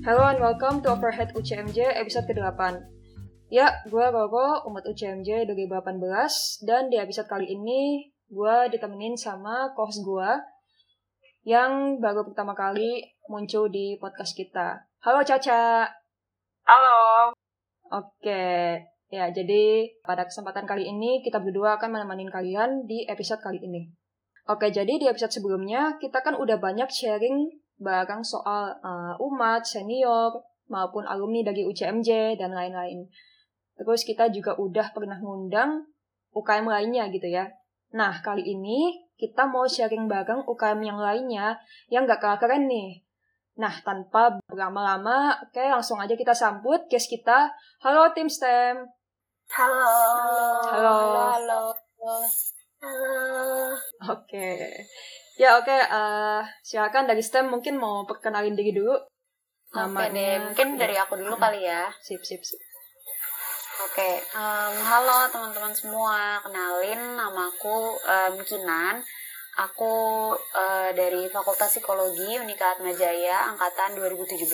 Hello and welcome to Overhead UCMJ episode ke-8. Ya, gue Roro, umat UCMJ 2018, dan di episode kali ini gue ditemenin sama host gue yang baru pertama kali muncul di podcast kita. Halo Caca. Halo. Oke, ya jadi pada kesempatan kali ini kita berdua akan menemani kalian di episode kali ini. Oke, jadi di episode sebelumnya kita kan udah banyak sharing barang soal uh, umat, senior, maupun alumni dari UCMJ dan lain-lain. Terus kita juga udah pernah ngundang UKM lainnya gitu ya. Nah, kali ini kita mau sharing bareng UKM yang lainnya yang gak kalah keren nih. Nah, tanpa berlama-lama, oke langsung aja kita sambut guest kita. Halo tim STEM. Halo. Halo. Halo. Halo. Oke. Ya oke, uh, silakan dari STEM mungkin mau perkenalin diri dulu. Oke deh, mungkin dari aku dulu kali ya. Sip, sip, sip. Oke, um, halo teman-teman semua. Kenalin, nama aku um, Kinan. Aku uh, dari Fakultas Psikologi Unika Atmajaya angkatan 2017.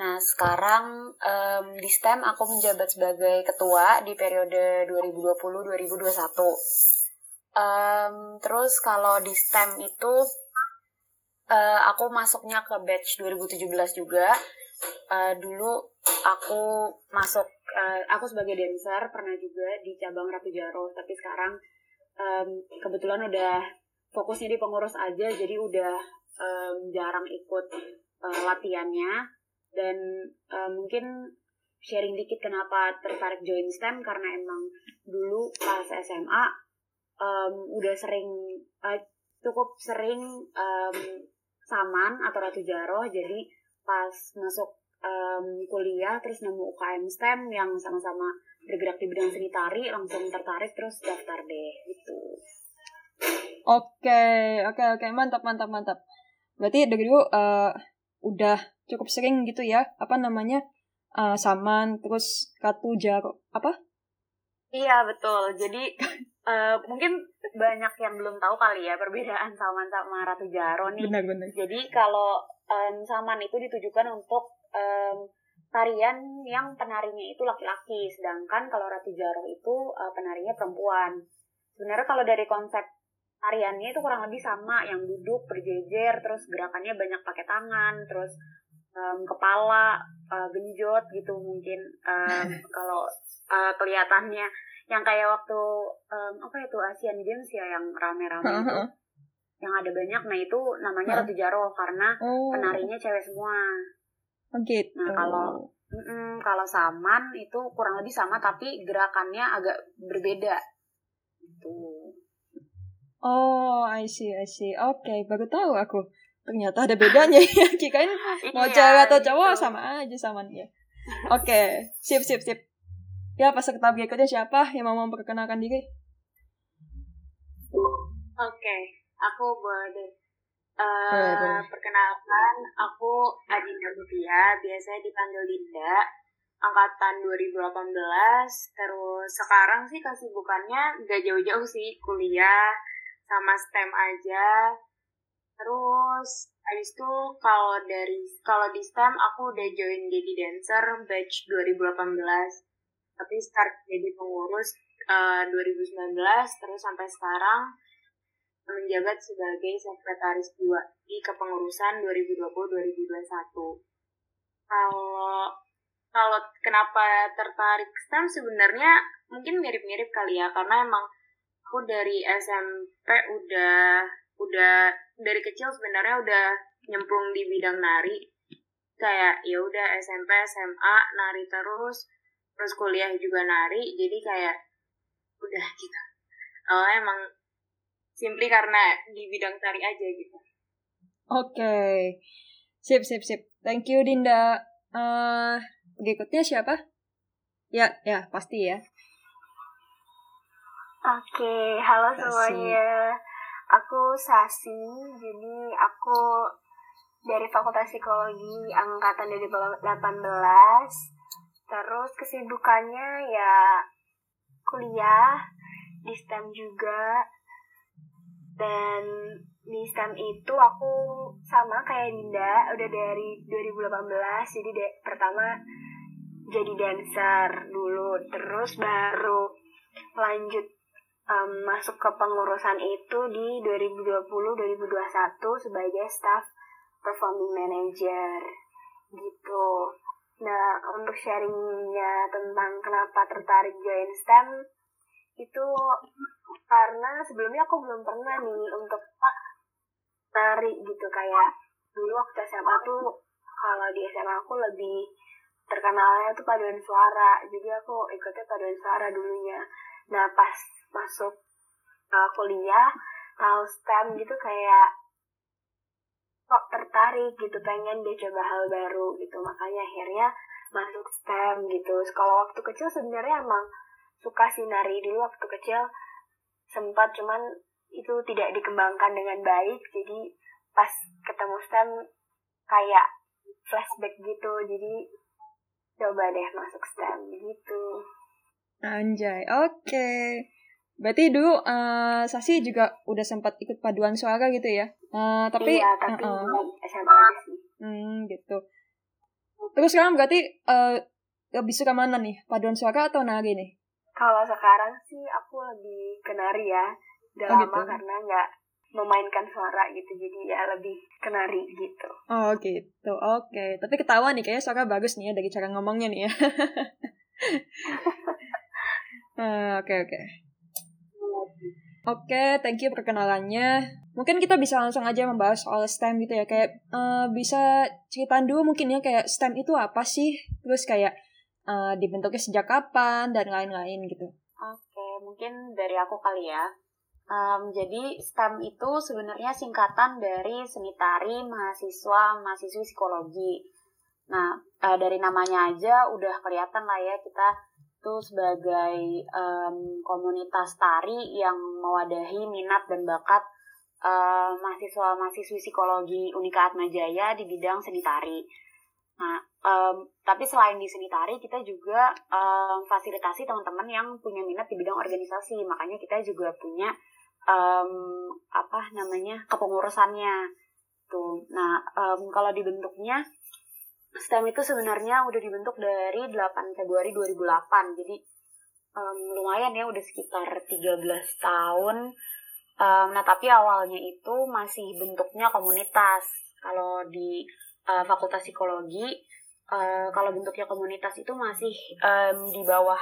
Nah, sekarang um, di STEM aku menjabat sebagai ketua di periode 2020-2021. Um, terus kalau di STEM itu uh, aku masuknya ke batch 2017 juga. Uh, dulu aku masuk, uh, aku sebagai dancer pernah juga di cabang Ratu Jaro, tapi sekarang um, kebetulan udah fokusnya di pengurus aja, jadi udah um, jarang ikut uh, latihannya. Dan uh, mungkin sharing dikit kenapa tertarik join STEM karena emang dulu pas SMA um, udah sering uh, cukup sering um, saman atau ratu jaroh jadi pas masuk um, kuliah terus nemu UKM STEM yang sama-sama bergerak di bidang seni tari langsung tertarik terus daftar deh gitu. Oke, oke, oke, mantap, mantap, mantap. Berarti dari dulu uh, udah cukup sering gitu ya, apa namanya, uh, saman, terus katu jaro, apa? Iya betul. Jadi uh, mungkin banyak yang belum tahu kali ya perbedaan Salman sama Ratu Jaro nih. Benar, benar. Jadi kalau um, Salman itu ditujukan untuk um, tarian yang penarinya itu laki-laki, sedangkan kalau Ratu Jaro itu uh, penarinya perempuan. Sebenarnya kalau dari konsep tariannya itu kurang lebih sama, yang duduk berjejer, terus gerakannya banyak pakai tangan, terus um, kepala uh, genjot gitu mungkin um, kalau uh, kelihatannya yang kayak waktu um, apa itu Asian Games ya yang rame-rame itu. yang ada banyak nah itu namanya Ratu Jaro karena oh. penarinya cewek semua. Oh, gitu. nah kalau mm -mm, kalau Saman itu kurang lebih sama tapi gerakannya agak berbeda. Gitu. Oh I see I see. Oke okay, baru tahu aku. Ternyata ada bedanya ya kirain mau iya, cewek atau cowok gitu. sama aja sama dia oke okay. sip sip sip Ya, peserta berikutnya siapa yang mau memperkenalkan diri? Oke, okay, aku boleh Uh, perkenalkan, aku Adinda Mutia, biasanya dipanggil Dinda, angkatan 2018, terus sekarang sih kesibukannya gak jauh-jauh sih, kuliah, sama STEM aja, terus habis itu kalau dari kalau di STEM aku udah join jadi dancer batch 2018 tapi start jadi pengurus uh, eh, 2019 terus sampai sekarang menjabat sebagai sekretaris 2 di kepengurusan 2020-2021. Kalau kalau kenapa tertarik STEM sebenarnya mungkin mirip-mirip kali ya karena emang aku dari SMP udah udah dari kecil sebenarnya udah nyemplung di bidang nari kayak ya udah SMP SMA nari terus terus kuliah juga nari jadi kayak udah gitu. Oh emang simply karena di bidang tari aja gitu. Oke. Okay. sip sip sip. Thank you Dinda. Uh, berikutnya siapa? Ya ya pasti ya. Oke, okay, halo Sasi. semuanya. Aku Sasi, jadi aku dari Fakultas Psikologi angkatan 2018 Terus kesibukannya ya kuliah di STEM juga dan di STEM itu aku sama kayak Dinda udah dari 2018 jadi de pertama jadi dancer dulu terus baru lanjut um, masuk ke pengurusan itu di 2020-2021 sebagai staff performing manager gitu. Nah, untuk sharingnya tentang kenapa tertarik join STEM itu karena sebelumnya aku belum pernah nih untuk nari gitu. Kayak dulu waktu SMA tuh kalau di SMA aku lebih terkenalnya tuh paduan suara. Jadi aku ikutnya paduan suara dulunya. Nah pas masuk uh, kuliah tahu STEM gitu kayak kok tertarik gitu pengen deh coba hal baru gitu. Makanya akhirnya masuk STEM gitu. Kalau waktu kecil sebenarnya emang suka sinari dulu waktu kecil sempat cuman itu tidak dikembangkan dengan baik. Jadi pas ketemu STEM kayak flashback gitu. Jadi coba deh masuk STEM gitu. Anjay oke. Okay. Berarti dulu uh, Sasi juga udah sempat ikut paduan suara gitu ya? Uh, tapi iya, tapi uh -uh. SMA aja sih. Hmm, gitu. Terus sekarang berarti uh, lebih suka mana nih? Paduan suara atau nari nih? Kalau sekarang sih aku lebih ke nari ya. Udah oh, lama gitu? karena nggak memainkan suara gitu. Jadi ya lebih ke nari gitu. Oh gitu, oke. Okay. Tapi ketawa nih, kayaknya suara bagus nih ya dari cara ngomongnya nih ya. Oke, oke. Okay. Oke, okay, thank you perkenalannya. Mungkin kita bisa langsung aja membahas soal STEM gitu ya. Kayak uh, bisa ceritain dulu mungkin ya kayak STEM itu apa sih? Terus kayak uh, dibentuknya sejak kapan dan lain-lain gitu. Oke, okay, mungkin dari aku kali ya. Um, jadi STEM itu sebenarnya singkatan dari seni tari mahasiswa mahasiswi psikologi. Nah, uh, dari namanya aja udah kelihatan lah ya kita itu sebagai um, komunitas tari yang mewadahi minat dan bakat uh, mahasiswa-mahasiswi psikologi Unika Atmajaya di bidang seni tari. Nah, um, tapi selain di seni tari, kita juga um, fasilitasi teman-teman yang punya minat di bidang organisasi. Makanya kita juga punya um, apa namanya kepengurusannya. Tuh. Nah, um, kalau dibentuknya STEM itu sebenarnya udah dibentuk dari 8 Februari 2008. Jadi um, lumayan ya udah sekitar 13 tahun. Um, nah tapi awalnya itu masih bentuknya komunitas. Kalau di uh, Fakultas Psikologi, uh, kalau bentuknya komunitas itu masih um, di bawah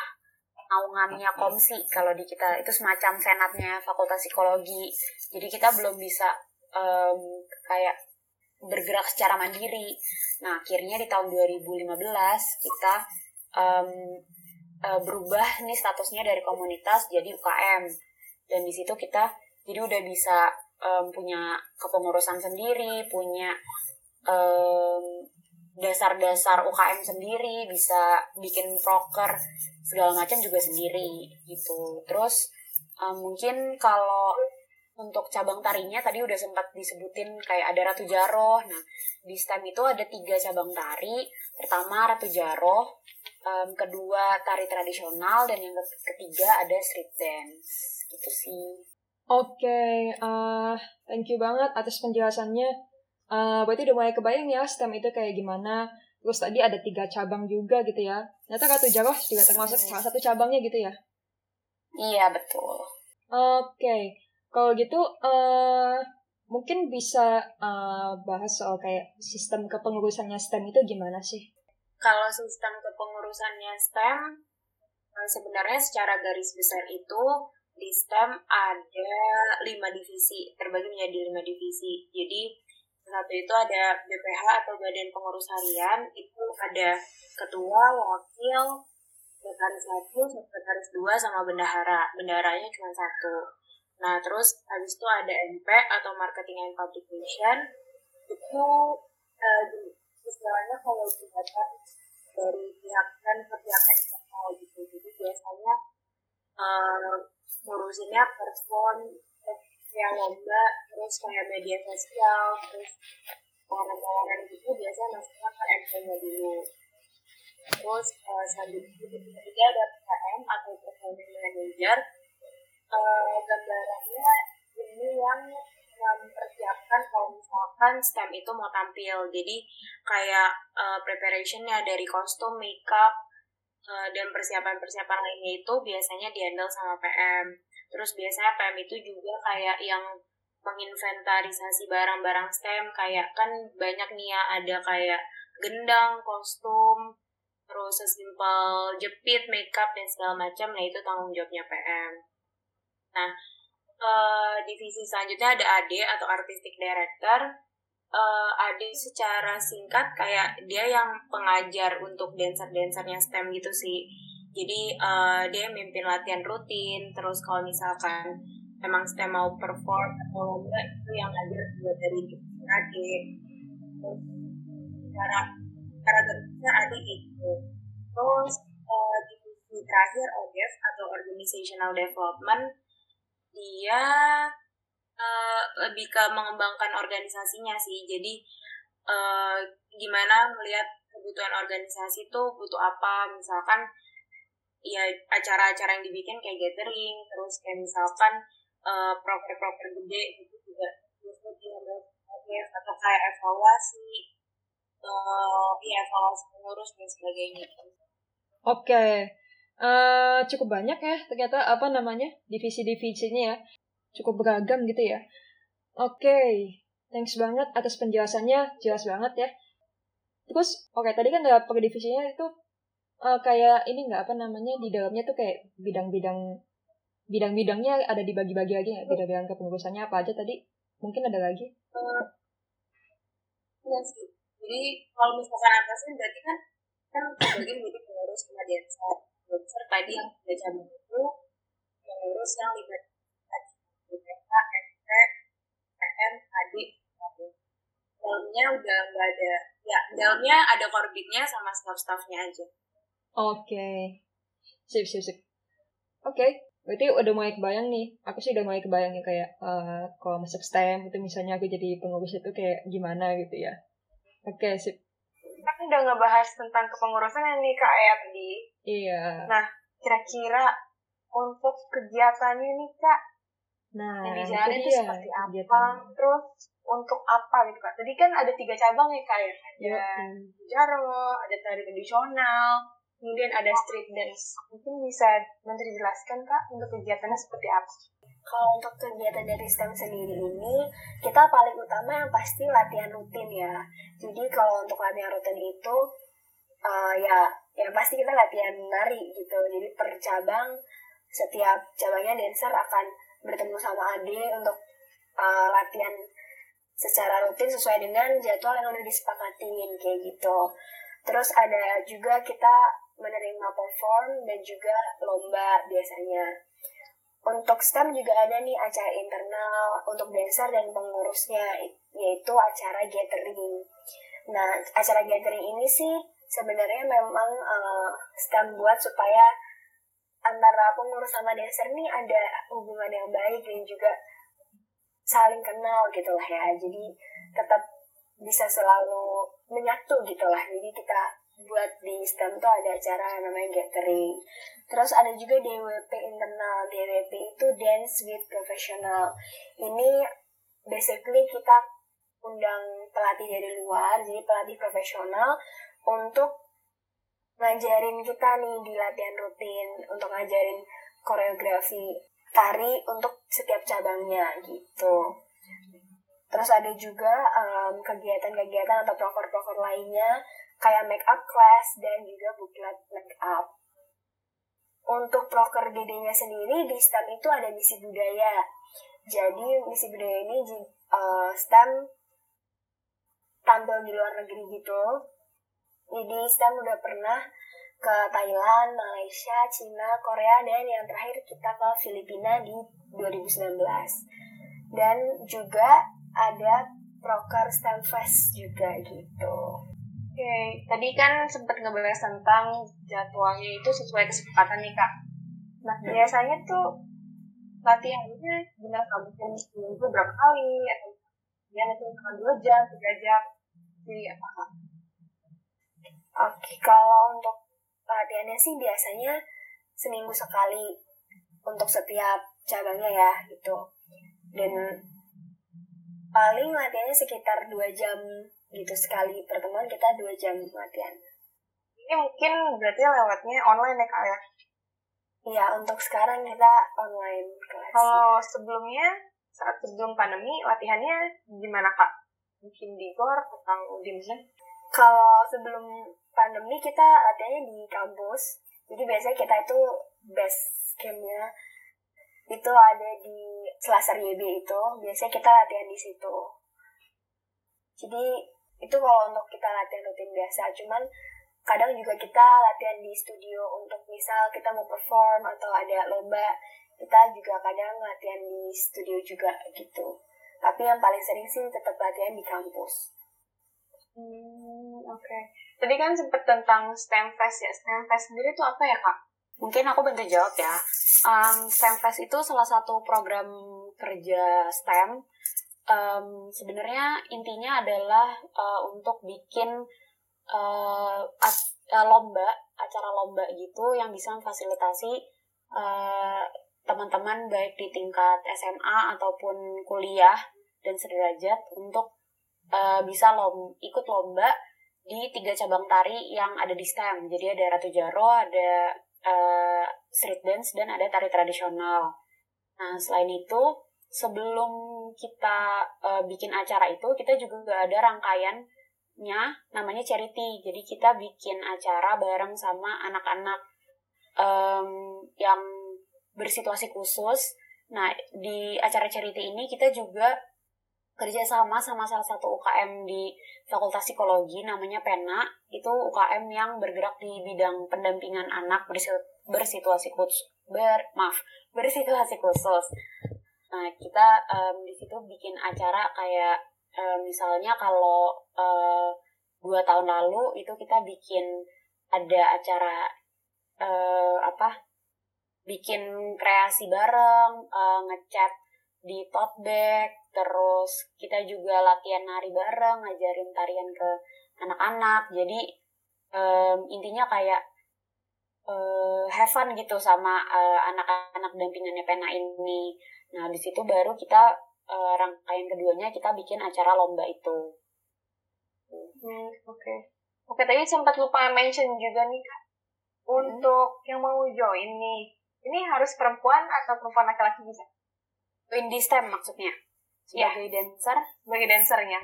naungannya komsi. Kalau di kita itu semacam senatnya Fakultas Psikologi. Jadi kita belum bisa um, kayak bergerak secara mandiri. Nah, akhirnya di tahun 2015 kita um, uh, berubah nih statusnya dari komunitas jadi UKM. Dan di situ kita jadi udah bisa um, punya kepengurusan sendiri, punya um, dasar-dasar UKM sendiri, bisa bikin proker segala macam juga sendiri gitu. Terus um, mungkin kalau untuk cabang tarinya tadi udah sempat disebutin kayak ada Ratu Jaroh. Nah, di STEM itu ada tiga cabang tari. Pertama Ratu Jaroh, um, kedua tari tradisional, dan yang ketiga ada street dance. Gitu sih. Oke, okay, uh, thank you banget atas penjelasannya. Uh, berarti udah mulai kebayang ya STEM itu kayak gimana. Terus tadi ada tiga cabang juga gitu ya. Ternyata Ratu Jaroh juga termasuk salah satu cabangnya gitu ya. Iya, betul. Oke. Okay. Kalau gitu, uh, mungkin bisa uh, bahas soal kayak sistem kepengurusannya STEM itu gimana sih? Kalau sistem kepengurusannya STEM, uh, sebenarnya secara garis besar itu di STEM ada lima divisi, terbagi menjadi lima divisi. Jadi satu itu ada BPH atau Badan Pengurus Harian, itu ada ketua, wakil, sekretaris satu, sekretaris dua, sama bendahara. Bendaharanya cuma satu. Nah, terus habis itu ada MP atau Marketing and Publication. Itu uh, istilahnya kalau dilihat dari pihak dan ke pihak eksternal gitu. Jadi biasanya uh, ngurusinnya person, yang lomba, terus kayak media sosial, terus pengenalan gitu biasanya masuknya ke MP-nya dulu. Terus uh, selanjutnya ketiga ada PKM atau Performance Manager gambarannya ini yang mempersiapkan misalkan STEM itu mau tampil. Jadi kayak uh, preparationnya dari kostum, makeup uh, dan persiapan-persiapan lainnya itu biasanya dihandle sama PM terus biasanya PM itu juga kayak yang menginventarisasi barang-barang STEM kayak kan banyak nih ya ada kayak gendang, kostum, terus sesimpel jepit, makeup dan segala macam. Nah itu tanggung jawabnya PM. Nah, uh, divisi selanjutnya ada AD atau Artistic Director. Uh, AD secara singkat kayak dia yang pengajar untuk dancer-dancernya STEM gitu sih. Jadi uh, dia mimpin latihan rutin, terus kalau misalkan emang STEM mau perform atau lomba itu yang ngajar buat dari AD. Terus cara cara kerja AD itu. Terus uh, divisi terakhir ODEV atau Organizational Development dia uh, lebih ke mengembangkan organisasinya sih. Jadi uh, gimana melihat kebutuhan organisasi itu butuh apa? Misalkan ya acara-acara yang dibikin kayak gathering terus kayak misalkan uh, proker-proker gede gitu juga. Terus atau kayak evaluasi uh, ya evaluasi pengurus dan sebagainya. Oke. okay. Uh, cukup banyak ya ternyata apa namanya divisi-divisinya ya. Cukup beragam gitu ya. Oke okay. thanks banget atas penjelasannya jelas banget ya. Terus oke okay, tadi kan ada per divisinya itu uh, kayak ini nggak apa namanya di dalamnya tuh kayak bidang-bidang bidang-bidangnya ada dibagi-bagi lagi nggak? Bidang-bidang kepengurusannya apa aja tadi? Mungkin ada lagi? Uh, sih. Jadi kalau misalkan atasnya berarti kan kan bagian menjadi pengurus dancer Dokter tadi yang sudah cabang itu mengurus yang libat tadi. BPK, MP, PM, AD, dalamnya udah nggak ada ya dalamnya ada korbitnya sama staff-staffnya aja. Oke. Okay. sip sip sip. Oke okay. berarti udah mulai kebayang nih. Aku sih udah mulai kebayang nih kayak uh, kalau masuk STEM itu misalnya aku jadi pengurus itu kayak gimana gitu ya. Oke okay, sip kan udah ngebahas tentang kepengurusan nih Kak Erdi. Iya. Nah, kira-kira untuk kegiatannya nih Kak, nah, yang dijalani itu seperti apa? Kegiatan. Terus untuk apa gitu Kak? Tadi kan ada tiga cabang ya Kak ya? Ada Jarwo, ada tari tradisional, kemudian ada street dance. Mungkin bisa Menteri jelaskan Kak untuk kegiatannya seperti apa? Kalau untuk kegiatan dari STEM sendiri ini, kita paling utama yang pasti latihan rutin ya. Jadi kalau untuk latihan rutin itu, uh, ya yang pasti kita latihan nari gitu. Jadi per cabang, setiap cabangnya dancer akan bertemu sama Ade untuk uh, latihan secara rutin sesuai dengan jadwal yang udah disepakatin kayak gitu. Terus ada juga kita menerima perform dan juga lomba biasanya untuk STEM juga ada nih acara internal untuk dancer dan pengurusnya, yaitu acara gathering. Nah, acara gathering ini sih sebenarnya memang uh, STEM buat supaya antara pengurus sama dancer nih ada hubungan yang baik dan juga saling kenal gitu lah ya. Jadi tetap bisa selalu menyatu gitu lah. Jadi kita buat di STEM tuh ada acara namanya gathering. Terus ada juga DWP internal. DWP itu Dance with Professional. Ini basically kita undang pelatih dari luar, jadi pelatih profesional untuk ngajarin kita nih di latihan rutin untuk ngajarin koreografi tari untuk setiap cabangnya gitu. Terus ada juga kegiatan-kegiatan um, atau proker-proker lainnya kayak make up class dan juga buklet make up. Untuk proker GD-nya sendiri di STEM itu ada misi budaya. Jadi misi budaya ini uh, STEM tampil di luar negeri gitu. Jadi STEM udah pernah ke Thailand, Malaysia, Cina, Korea, dan yang terakhir kita ke Filipina di 2019. Dan juga ada proker STEM Fest juga gitu. Oke, okay. tadi kan sempat ngebahas tentang jadwalnya itu sesuai kesepakatan nih kak. Nah hmm. biasanya tuh latihannya benar kamu seminggu berapa kali atau ya itu cuma dua jam, tiga jam, jadi apa kak? Oke, kalau untuk latihannya sih biasanya seminggu sekali untuk setiap cabangnya ya gitu. Dan paling latihannya sekitar dua jam gitu sekali pertemuan kita dua jam latihan Ini mungkin berarti lewatnya online ya kak ya? Iya untuk sekarang kita online kelas Kalau sebelumnya saat sebelum pandemi latihannya gimana kak? Mungkin di gor atau di mana? kalau sebelum pandemi kita latihannya di kampus jadi biasanya kita itu base campnya itu ada di Selasar YB itu biasanya kita latihan di situ jadi itu kalau untuk kita latihan rutin biasa cuman kadang juga kita latihan di studio untuk misal kita mau perform atau ada lomba kita juga kadang latihan di studio juga gitu tapi yang paling sering sih tetap latihan di kampus Hmm, oke. Tadi kan sempat tentang STEM Fest ya. STEM Fest sendiri itu apa ya kak? Mungkin aku bantu jawab ya. Um, STEM Fest itu salah satu program kerja STEM. Um, Sebenarnya intinya adalah uh, untuk bikin uh, at- uh, lomba, acara lomba gitu yang bisa memfasilitasi uh, teman-teman baik di tingkat SMA ataupun kuliah dan sederajat untuk uh, bisa lom ikut lomba di tiga cabang tari yang ada di STEM. Jadi ada Ratu Jaro, ada uh, street dance dan ada tari tradisional. Nah, selain itu, sebelum kita uh, bikin acara itu, kita juga ada rangkaiannya namanya charity. Jadi kita bikin acara bareng sama anak-anak um, yang bersituasi khusus. Nah, di acara charity ini kita juga kerjasama sama salah satu UKM di Fakultas Psikologi namanya PENA itu UKM yang bergerak di bidang pendampingan anak bersi- bersituasi khusus ber maaf bersituasi khusus nah kita em, di situ bikin acara kayak em, misalnya kalau eh, dua tahun lalu itu kita bikin ada acara eh, apa bikin kreasi bareng eh, ngecat di tote bag terus kita juga latihan nari bareng ngajarin tarian ke anak-anak. Jadi em, intinya kayak eh, have fun gitu sama eh, anak-anak dampingannya pena ini nah di situ baru kita eh, rangkaian keduanya kita bikin acara lomba itu Hmm, oke. Oke, tadi sempat lupa mention juga nih kak. Untuk yang mau join nih, ini harus perempuan atau perempuan laki-laki bisa? Join di STEM maksudnya sebagai dancer Sebagai dancernya.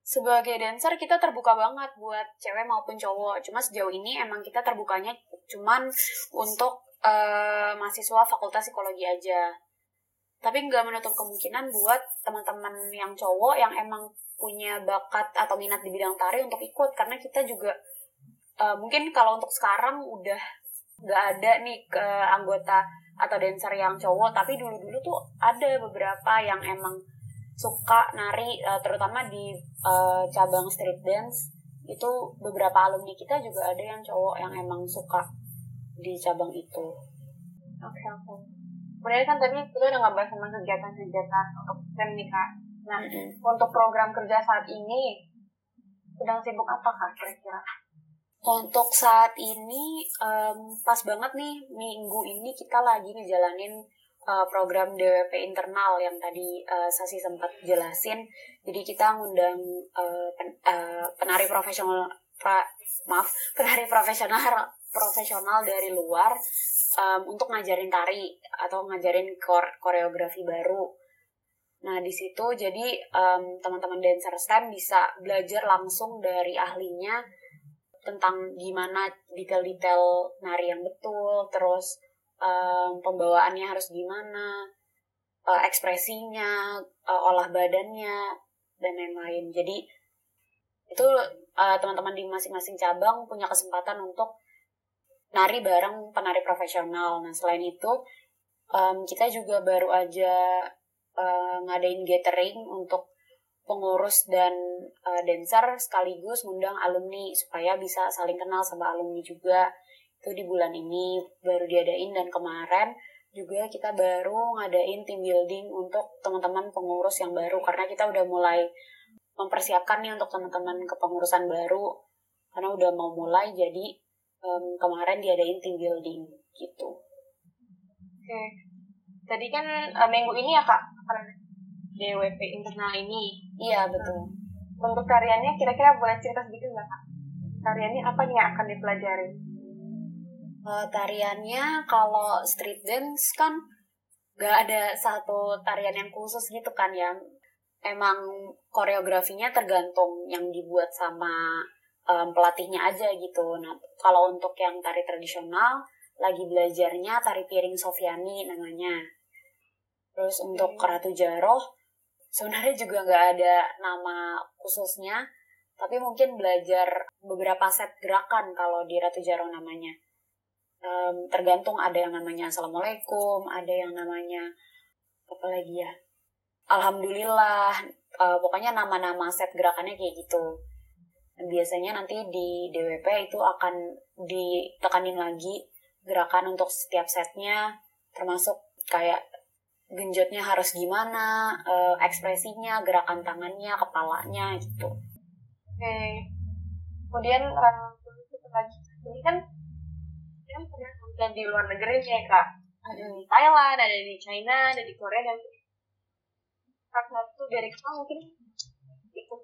sebagai dancer kita terbuka banget buat cewek maupun cowok. Cuma sejauh ini emang kita terbukanya cuman untuk eh, mahasiswa fakultas psikologi aja. Tapi nggak menutup kemungkinan buat teman-teman yang cowok yang emang punya bakat atau minat di bidang tari untuk ikut karena kita juga eh, mungkin kalau untuk sekarang udah nggak ada nih ke anggota atau dancer yang cowok tapi dulu-dulu tuh ada beberapa yang emang suka nari eh, terutama di eh, cabang street dance itu beberapa alumni kita juga ada yang cowok yang emang suka di cabang itu. Oke, oke. Kemudian kan tadi kita udah ngebahas tentang kegiatan-kegiatan untuk STEM nih kak. Nah, untuk program kerja saat ini, sedang sibuk apa kak kira-kira? Untuk saat ini em, pas banget nih minggu ini kita lagi ngejalanin eh, program DWP internal yang tadi eh, Sasi sempat jelasin. Jadi kita ngundang eh, pen- eh, penari profesional pra- maaf penari profesional profesional dari luar em, untuk ngajarin tari atau ngajarin kor- koreografi baru. Nah di situ jadi em, teman-teman dancer STEM bisa belajar langsung dari ahlinya tentang gimana detail-detail nari yang betul, terus em, pembawaannya harus gimana, eh, ekspresinya, eh, olah badannya, dan lain-lain. Jadi itu eh, teman-teman di masing-masing cabang punya kesempatan untuk nari bareng penari profesional. Nah selain itu em, kita juga baru aja eh, ngadain gathering untuk pengurus dan uh, dancer sekaligus ngundang alumni supaya bisa saling kenal sama alumni juga itu di bulan ini baru diadain dan kemarin juga kita baru ngadain team building untuk teman-teman pengurus yang baru karena kita udah mulai mempersiapkan nih untuk teman-teman kepengurusan baru karena udah mau mulai jadi em, kemarin diadain team building gitu Oke. Tadi kan eh, minggu ini ya kak, DWP internal ini. Iya betul. Untuk tariannya kira-kira boleh cerita sedikit nggak kak? Tariannya apa nih yang akan dipelajari? Uh, tariannya kalau street dance kan gak ada satu tarian yang khusus gitu kan ya. Emang koreografinya tergantung yang dibuat sama um, pelatihnya aja gitu. Nah kalau untuk yang tari tradisional lagi belajarnya tari piring Sofiani namanya. Terus untuk Ratu Jaroh sebenarnya juga nggak ada nama khususnya, tapi mungkin belajar beberapa set gerakan kalau di Ratu Jaroh namanya um, tergantung ada yang namanya assalamualaikum ada yang namanya apa lagi ya alhamdulillah uh, pokoknya nama-nama set gerakannya kayak gitu biasanya nanti di DWP itu akan ditekanin lagi gerakan untuk setiap setnya termasuk kayak genjotnya harus gimana uh, ekspresinya gerakan tangannya kepalanya gitu. Oke. Okay. kemudian uh, lagi. Ini kan kan pernah tampil di luar negeri ya kak. Ada di Thailand ada di China ada di Korea dan salah satu dari kita mungkin ikut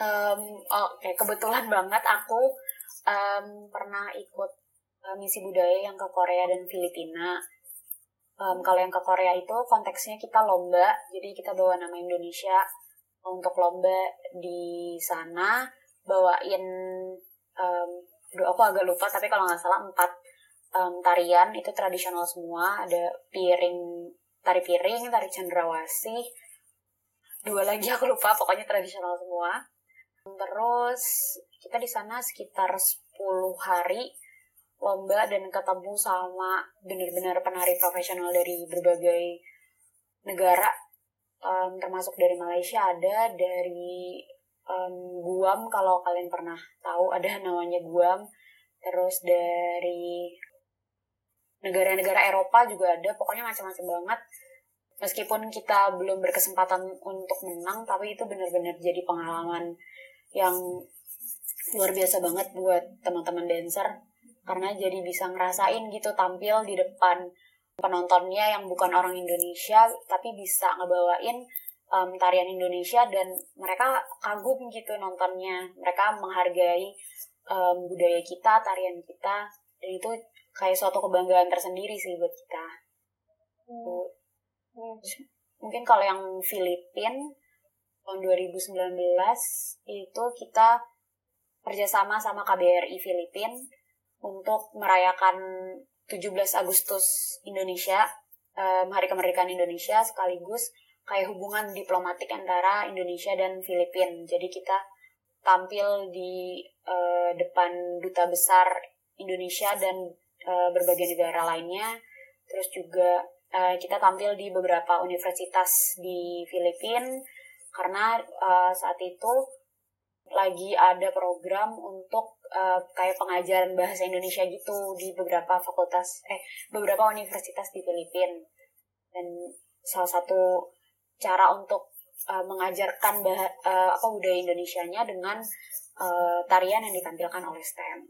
um, oke okay. kebetulan banget aku um, pernah ikut uh, misi budaya yang ke Korea dan Filipina. Um, kalau yang ke Korea itu konteksnya kita lomba jadi kita bawa nama Indonesia untuk lomba di sana. Bawain um, aku agak lupa tapi kalau nggak salah empat um, tarian itu tradisional semua. Ada piring tari piring tari cendrawasih. Dua lagi aku lupa pokoknya tradisional semua terus kita di sana sekitar 10 hari lomba dan ketemu sama benar-benar penari profesional dari berbagai negara. Um, termasuk dari Malaysia ada dari um, Guam kalau kalian pernah tahu ada namanya Guam. Terus dari negara-negara Eropa juga ada pokoknya macam-macam banget. Meskipun kita belum berkesempatan untuk menang tapi itu benar-benar jadi pengalaman yang luar biasa banget buat teman-teman dancer karena jadi bisa ngerasain gitu tampil di depan penontonnya yang bukan orang Indonesia tapi bisa ngebawain um, tarian Indonesia dan mereka kagum gitu nontonnya mereka menghargai um, budaya kita tarian kita dan itu kayak suatu kebanggaan tersendiri sih buat kita. Hmm. Hmm. Mungkin kalau yang Filipin tahun 2019 itu kita kerjasama sama KBRI Filipin untuk merayakan 17 Agustus Indonesia, um, Hari Kemerdekaan Indonesia sekaligus kayak hubungan diplomatik antara Indonesia dan Filipina. Jadi kita tampil di uh, depan duta besar Indonesia dan uh, berbagai negara lainnya. Terus juga uh, kita tampil di beberapa universitas di Filipina karena uh, saat itu lagi ada program untuk uh, kayak pengajaran bahasa Indonesia gitu di beberapa fakultas eh beberapa universitas di Filipina dan salah satu cara untuk uh, mengajarkan bah uh, apa budaya Indonesianya dengan uh, tarian yang ditampilkan oleh STEM.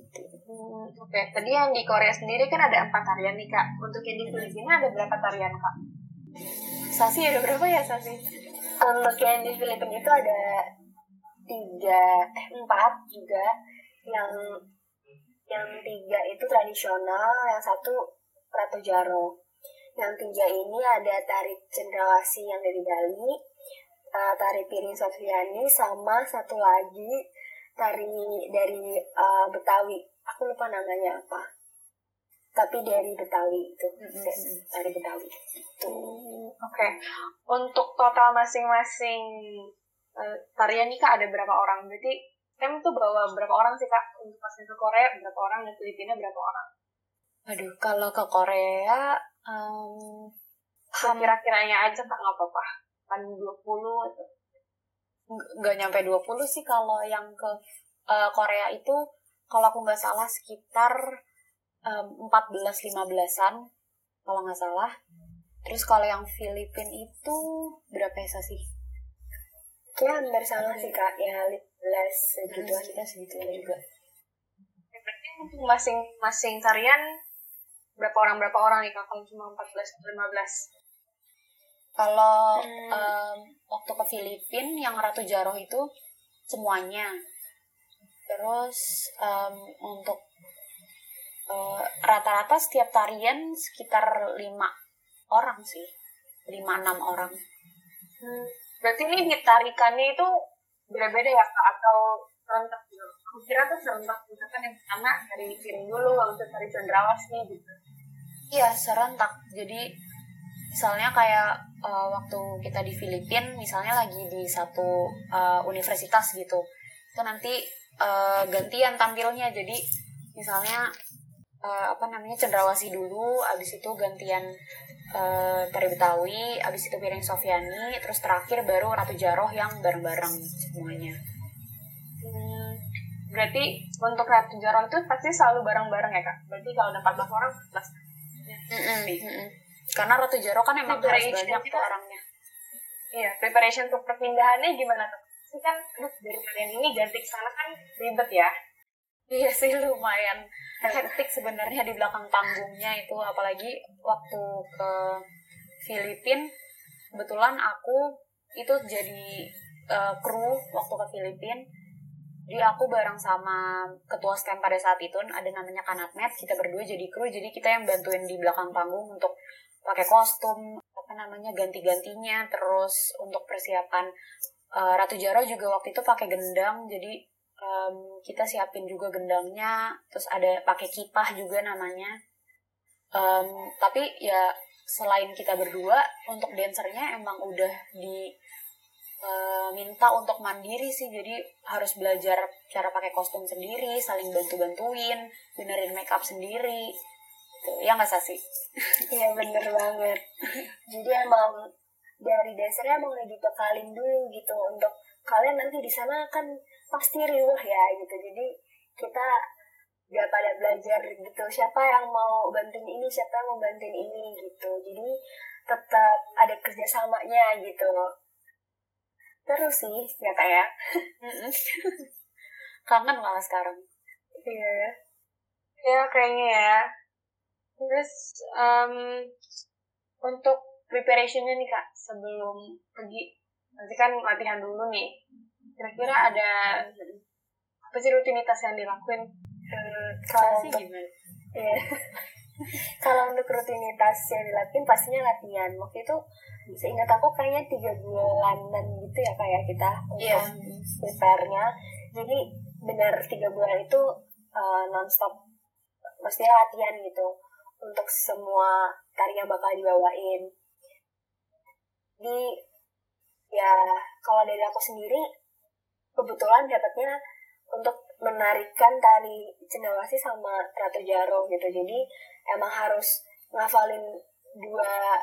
Hmm, Oke, okay. tadi yang di Korea sendiri kan ada empat tarian nih kak. Untuk yang di Filipina ada berapa tarian kak? Sasi ada berapa ya Sasi? Untuk yang di Filipina itu ada tiga, eh empat juga. Yang yang tiga itu tradisional, yang satu Ratu Jaro. Yang tiga ini ada tari cendrawasih yang dari Bali, uh, tari piring Sofiani, sama satu lagi tari dari uh, Betawi aku lupa namanya apa tapi dari Betawi itu. Mm-hmm. tari Betawi. Itu oke. Okay. untuk total masing-masing uh, tarian nih kak ada berapa orang? Berarti tem tuh bawa berapa orang sih kak? Untuk pas ke Korea berapa orang? Dan Filipina berapa orang? Aduh kalau ke Korea um, kira-kiranya aja kak nggak apa-apa. Kan 20 atau nggak nyampe 20 sih kalau yang ke uh, Korea itu. Kalau aku nggak salah sekitar um, 14-15an kalau nggak salah terus kalau yang Filipin itu berapa ya sih? Ya hampir sama sih kak ya 15 segitu hmm. kita segitu juga berarti untuk masing-masing tarian berapa orang berapa orang nih kak kalau cuma 14 atau 15 Kalau Hmm. em, waktu ke Filipina yang Ratu Jaroh itu semuanya. Terus em, untuk eh, rata-rata setiap tarian sekitar lima orang sih, lima enam orang. Hmm. Berarti ini ditarikannya itu beda-beda ya kak atau serentak gitu? Aku kira tuh serentak misalkan yang pertama dari piring dulu, habis itu tari cendrawasih gitu. Iya serentak. Jadi misalnya kayak eh, waktu kita di Filipina, misalnya lagi di satu eh, universitas gitu, itu nanti eh, gantian tampilnya. Jadi misalnya eh, apa namanya cendrawasih dulu, abis itu gantian eh, tari Betawi, abis itu piring Sofiani, terus terakhir baru Ratu Jaroh yang bareng-bareng semuanya. Hmm. Berarti untuk Ratu Jaroh itu pasti selalu bareng-bareng ya kak? Berarti kalau ada 14 orang, 14 Mm-mm, mm-mm. Karena Ratu Jaroh kan emang harus banyak tuh orangnya. Iya, preparation untuk perpindahannya gimana tuh? Kan, dari kalian ini ganti ke sana kan ribet ya. Iya sih lumayan hektik sebenarnya di belakang panggungnya itu. Apalagi waktu ke Filipina kebetulan aku itu jadi eh, kru waktu ke Filipina jadi aku bareng sama ketua STEM pada saat itu ada namanya Kanatnet kita berdua jadi kru jadi kita yang bantuin di belakang panggung untuk pakai kostum apa namanya ganti-gantinya. Terus untuk persiapan eh, Ratu Jaro juga waktu itu pakai gendang. Jadi em, kita siapin juga gendangnya terus ada pakai kipah juga namanya. Em, tapi ya selain kita berdua untuk dancernya emang udah di eh, minta untuk mandiri sih. Jadi harus belajar cara pakai kostum sendiri saling bantu bantuin benerin make up sendiri. Tuh, ya nggak sih Iya bener banget. Jadi emang dari dasarnya emang udah dulu gitu. Untuk kalian nanti di sana kan pasti riuh ya gitu. Jadi kita gak pada belajar gitu siapa yang mau bantuin ini siapa yang mau bantuin ini gitu. Jadi tetap ada kerjasamanya gitu. Terus sih ya kayak kangen malah sekarang iya Ya, kayaknya ya. Terus, em, untuk preparationnya nih kak, sebelum pergi, nanti kan latihan dulu nih. Kira-kira ada apa sih rutinitas yang dilakuin? Hmm, kalau sih untuk gimana Iya. Kalau untuk rutinitas yang dilakuin pastinya latihan. Waktu itu seingat aku kayaknya tiga bulanan gitu ya kayak kita untuk Iya. prepare-nya. Jadi benar tiga bulan itu uh, nonstop maksudnya latihan gitu untuk semua tari yang bakal dibawain. Di ya kalau dari aku sendiri kebetulan dapatnya untuk menarikan tari cendawasih sama Ratu Jaro gitu. Jadi emang harus ngafalin dua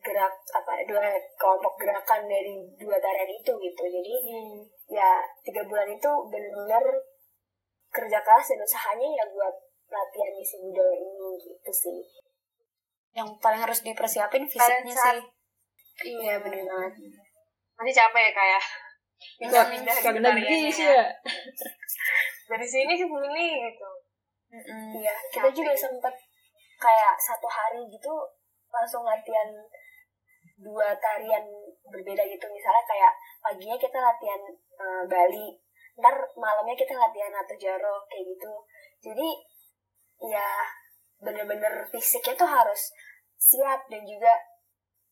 gerak apa dua kelompok gerakan dari dua tarian itu gitu. Jadi ya tiga bulan itu benar-benar kerja keras dan usahanya ya buat latihan misi budaya ini gitu sih. yang paling harus dipersiapin fisiknya saat- sih Iya benar banget. Nanti capek ya kak ya? Pindah-pindah gitu Sekali lagi tariannya sih ya. ya. Dari sini ke sini gitu. Iya, kita juga sempat kayak satu hari gitu langsung latihan dua tarian berbeda gitu. Misalnya kayak paginya kita latihan eh, Bali, ntar malamnya kita latihan Ratu Jaro kayak gitu. Jadi ya bener-bener fisiknya tuh harus siap dan juga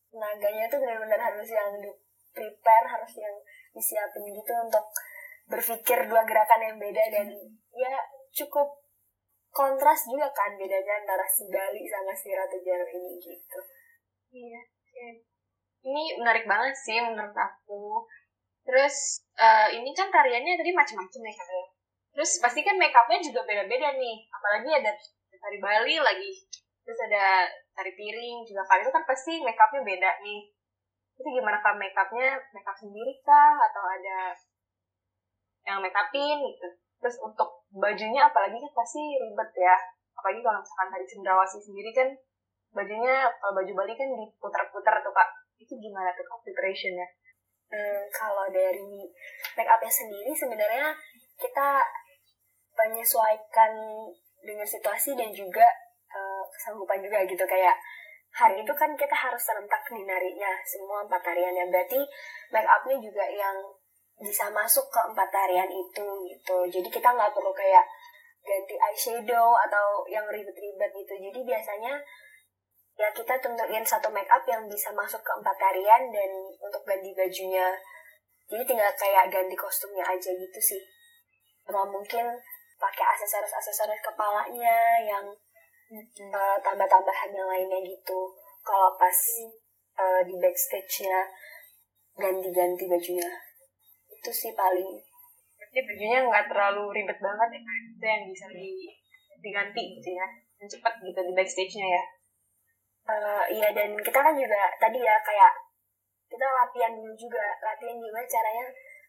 tenaganya tuh bener-bener harus yang di prepare, harus yang disiapin gitu untuk berpikir dua gerakan yang beda dan ya cukup kontras juga kan bedanya antara si Bali sama si Ratu Jaro ini gitu. Iya. oke. Ini menarik banget sih menurut aku. Terus eh, ini kan tariannya tadi macam-macam ya ya. Terus pasti kan make upnya juga beda-beda nih. Apalagi ada tari Bali lagi. Terus ada tari piring juga kali itu kan pasti make upnya beda nih. Itu gimana kak make upnya? Make up sendiri kah? Atau ada yang make upin gitu? Terus untuk bajunya apalagi kan pasti ribet ya. Apalagi kalau misalkan tari cendrawasih sendiri kan bajunya kalau baju Bali kan diputar-putar tuh kak itu gimana tuh kak preparationnya Hmm, kalau dari make upnya sendiri sebenarnya kita menyesuaikan dengan situasi dan juga eh, kesanggupan juga gitu kayak hari itu kan kita harus serentak nih narinya semua empat tariannya berarti make upnya juga yang bisa masuk ke empat tarian itu gitu. Jadi kita nggak perlu kayak ganti eyeshadow atau yang ribet-ribet gitu. Jadi biasanya ya kita tentuin satu make up yang bisa masuk ke empat tarian dan untuk ganti bajunya. Jadi tinggal kayak ganti kostumnya aja gitu sih. Sama mungkin pakai aksesoris-aksesoris kepalanya yang uh, tambah-tambahan yang lainnya gitu kalau pas uh, di backstage-nya ganti-ganti bajunya itu sih paling Berarti bajunya nggak terlalu ribet banget ya? Itu yang bisa di, diganti gitu ya. Dan cepat gitu di backstage-nya ya. Uh, iya dan kita kan juga tadi ya kayak kita latihan dulu juga latihan gimana caranya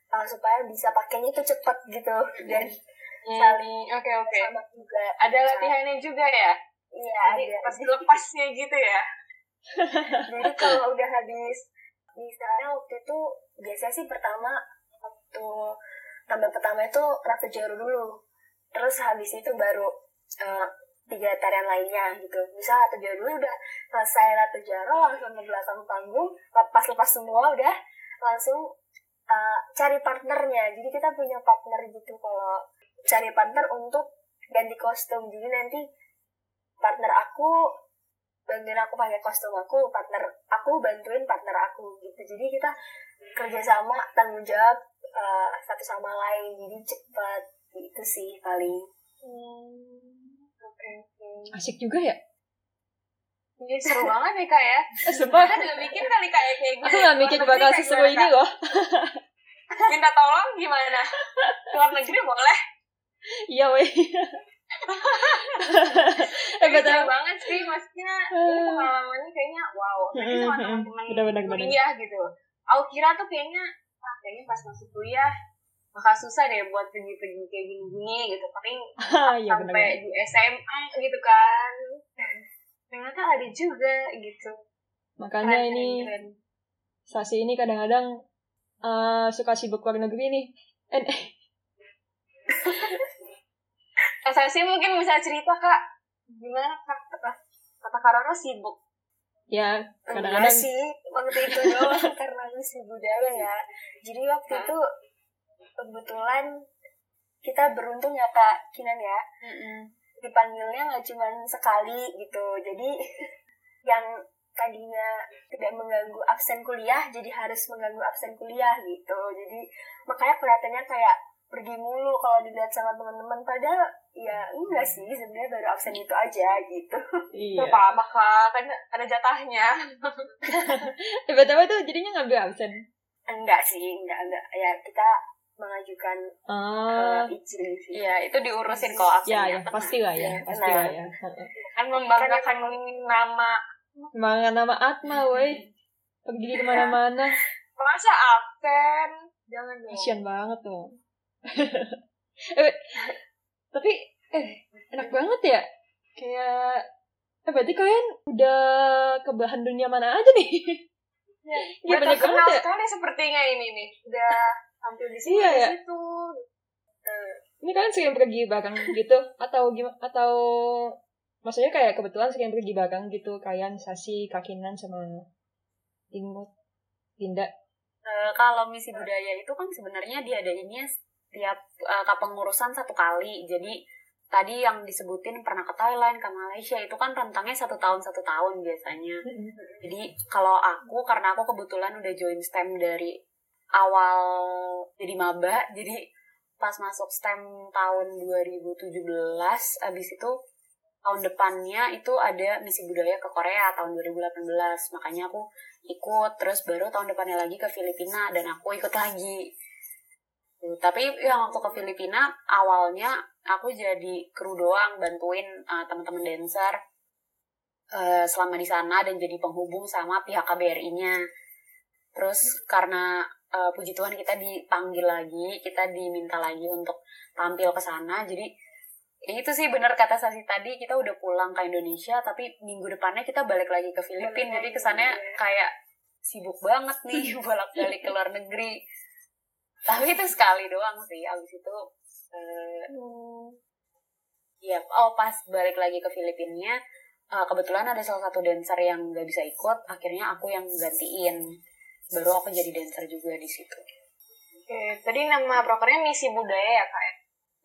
uh, supaya bisa pakainya itu cepet gitu dan saling Hmm, Oke oke. sama juga Ada latihannya juga ya? Iya Jadi pas lepasnya gitu ya? jadi kalau udah habis misalnya waktu itu biasanya sih pertama waktu tambah pertama itu ratu jaru dulu. Terus habis itu baru eh, tiga tarian lainnya gitu. Misal ratu jaru dulu udah selesai ratu jaru langsung ke belakang panggung lepas lepas semua udah langsung eh, cari partnernya. Jadi kita punya partner gitu kalau cari partner untuk ganti kostum. Jadi nanti partner aku bantuin aku pakai kostum aku partner aku bantuin partner aku gitu jadi kita kerjasama tanggung jawab uh, satu sama lain jadi cepat itu sih paling Oke oke. Asik juga ya? Ini seru banget nih kak ya. Sumpah, Kita nggak mikir kali kayak kayak gini. aku gak mikir bakal seseru ini loh. Minta tolong gimana? Luar negeri boleh. Iya weh. Eh Tapi seru banget sih, maksudnya ini pengalamannya kayaknya wow. Tadi sama teman-teman Bener, bener, bener. kuliah gitu. Aku kira tuh kayaknya, ah kayaknya pas masuk kuliah bakal susah deh buat pergi-pergi kayak gini-gini gitu. Paling benar. sampai di SMA gitu kan. Ternyata ada juga gitu. Makanya Keren, ini keren. Sasi ini kadang-kadang eh, suka sibuk keluar negeri nih. Eh, Sasi mungkin bisa cerita kak, gimana kak? Kata, kata sibuk. ya enggak kadang-kadang sih waktu itu doang karena misi budaya ya. Jadi waktu Hah? itu kebetulan kita beruntung ya kak Kinan ya. Dipanggilnya nggak cuma sekali gitu. Jadi yang tadinya tidak mengganggu absen kuliah jadi harus mengganggu absen kuliah gitu. Jadi makanya kelihatannya kayak pergi mulu kalau dilihat sama teman-teman padahal ya enggak sih sebenarnya baru absen itu aja gitu iya. Gak apa-apa kak, kan ada jatahnya. Betul tuh jadinya ngambil absen. enggak sih enggak enggak ya kita mengajukan Ah, uh, izin sih Iya, itu diurusin kalau ya absennya. ya pastilah ya, Iya, pastilah benar. ya. Kan membanggakan nama. Semangat nama Atma, woi. Pergi ke mana-mana. Masa absen? Jangan dong. Kasian banget tuh. eh, tapi eh enak banget ya. Kayak eh berarti kalian udah ke belahan dunia mana aja nih? Iya Udah banyak terkenal banget ya. sekali sepertinya ini nih. Udah tampil di sini, Iya, di ya. situ. Ini kalian sering pergi bareng gitu atau gimana atau maksudnya kayak kebetulan sering pergi bareng gitu kalian Sasi, Kakinan sama Imut, Dinda. Eh, kalau misi budaya itu kan sebenarnya diadainnya setiap eh, kepengurusan satu kali. Jadi tadi yang disebutin pernah ke Thailand, ke Malaysia itu kan rentangnya satu tahun satu tahun biasanya. Jadi kalau aku karena aku kebetulan udah join STEM dari awal jadi maba, jadi pas masuk STEM tahun 2017 abis itu tahun depannya itu ada misi budaya ke Korea tahun 2018 makanya aku ikut terus baru tahun depannya lagi ke Filipina dan aku ikut lagi Tuh, tapi yang waktu ke Filipina awalnya aku jadi kru doang bantuin uh, teman-teman dancer uh, selama di sana dan jadi penghubung sama pihak KBRI-nya terus karena uh, puji Tuhan kita dipanggil lagi kita diminta lagi untuk tampil ke sana jadi ya itu sih bener kata Sasi tadi kita udah pulang ke Indonesia tapi minggu depannya kita balik lagi ke Filipina. Jadi kesannya kayak sibuk banget nih bolak-balik ke luar negeri tapi itu sekali doang sih abis itu eh, ya oh pas balik lagi ke Filipina uh, kebetulan ada salah satu dancer yang nggak bisa ikut akhirnya aku yang gantiin. Baru aku jadi dancer juga di situ. Oke tadi nama prokernya misi budaya ya kak ya?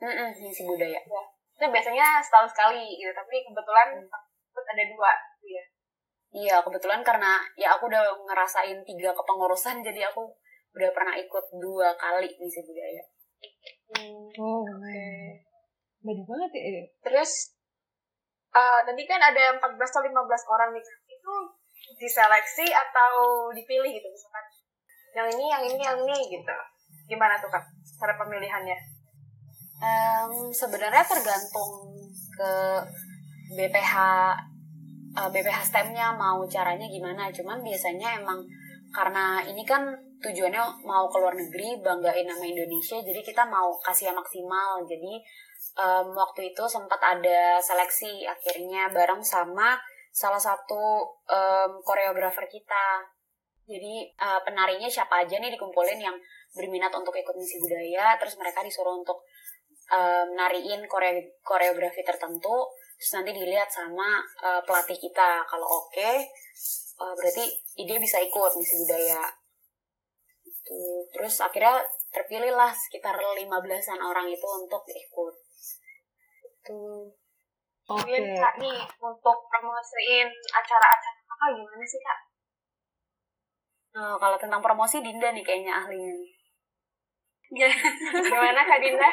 Mm-mm, misi budaya. Ya. itu biasanya setahun sekali gitu. Tapi kebetulan hmm. ada dua gitu ya iya kebetulan karena ya aku udah ngerasain tiga kepengurusan jadi aku udah pernah ikut dua kali misi budaya hmm. oh okay. beda banget ya terus uh, nanti kan ada 14 atau 15 orang nih. Itu diseleksi atau dipilih gitu misalkan. Yang ini yang ini yang ini gitu. Gimana tuh kak cara pemilihannya? Um, sebenarnya tergantung ke BPH uh, BPH STEM-nya mau caranya gimana. Cuman biasanya emang karena ini kan tujuannya mau ke luar negeri banggain nama Indonesia jadi kita mau kasih yang maksimal jadi um, waktu itu sempat ada seleksi akhirnya bareng sama salah satu um, koreografer kita. Jadi uh, penarinya siapa aja nih dikumpulin yang berminat untuk ikut misi budaya, terus mereka disuruh untuk um, nariin koreo koreografi tertentu, terus nanti dilihat sama uh, pelatih kita. Kalau oke, okay, uh, berarti ide bisa ikut misi budaya. Terus akhirnya terpilihlah sekitar 15-an orang itu untuk ikut gitu. Oke. Okay. Kak nih untuk promosiin acara-acara apa gimana sih kak? Oh, kalau tentang promosi Dinda nih kayaknya ahlinya. gimana kak Dinda?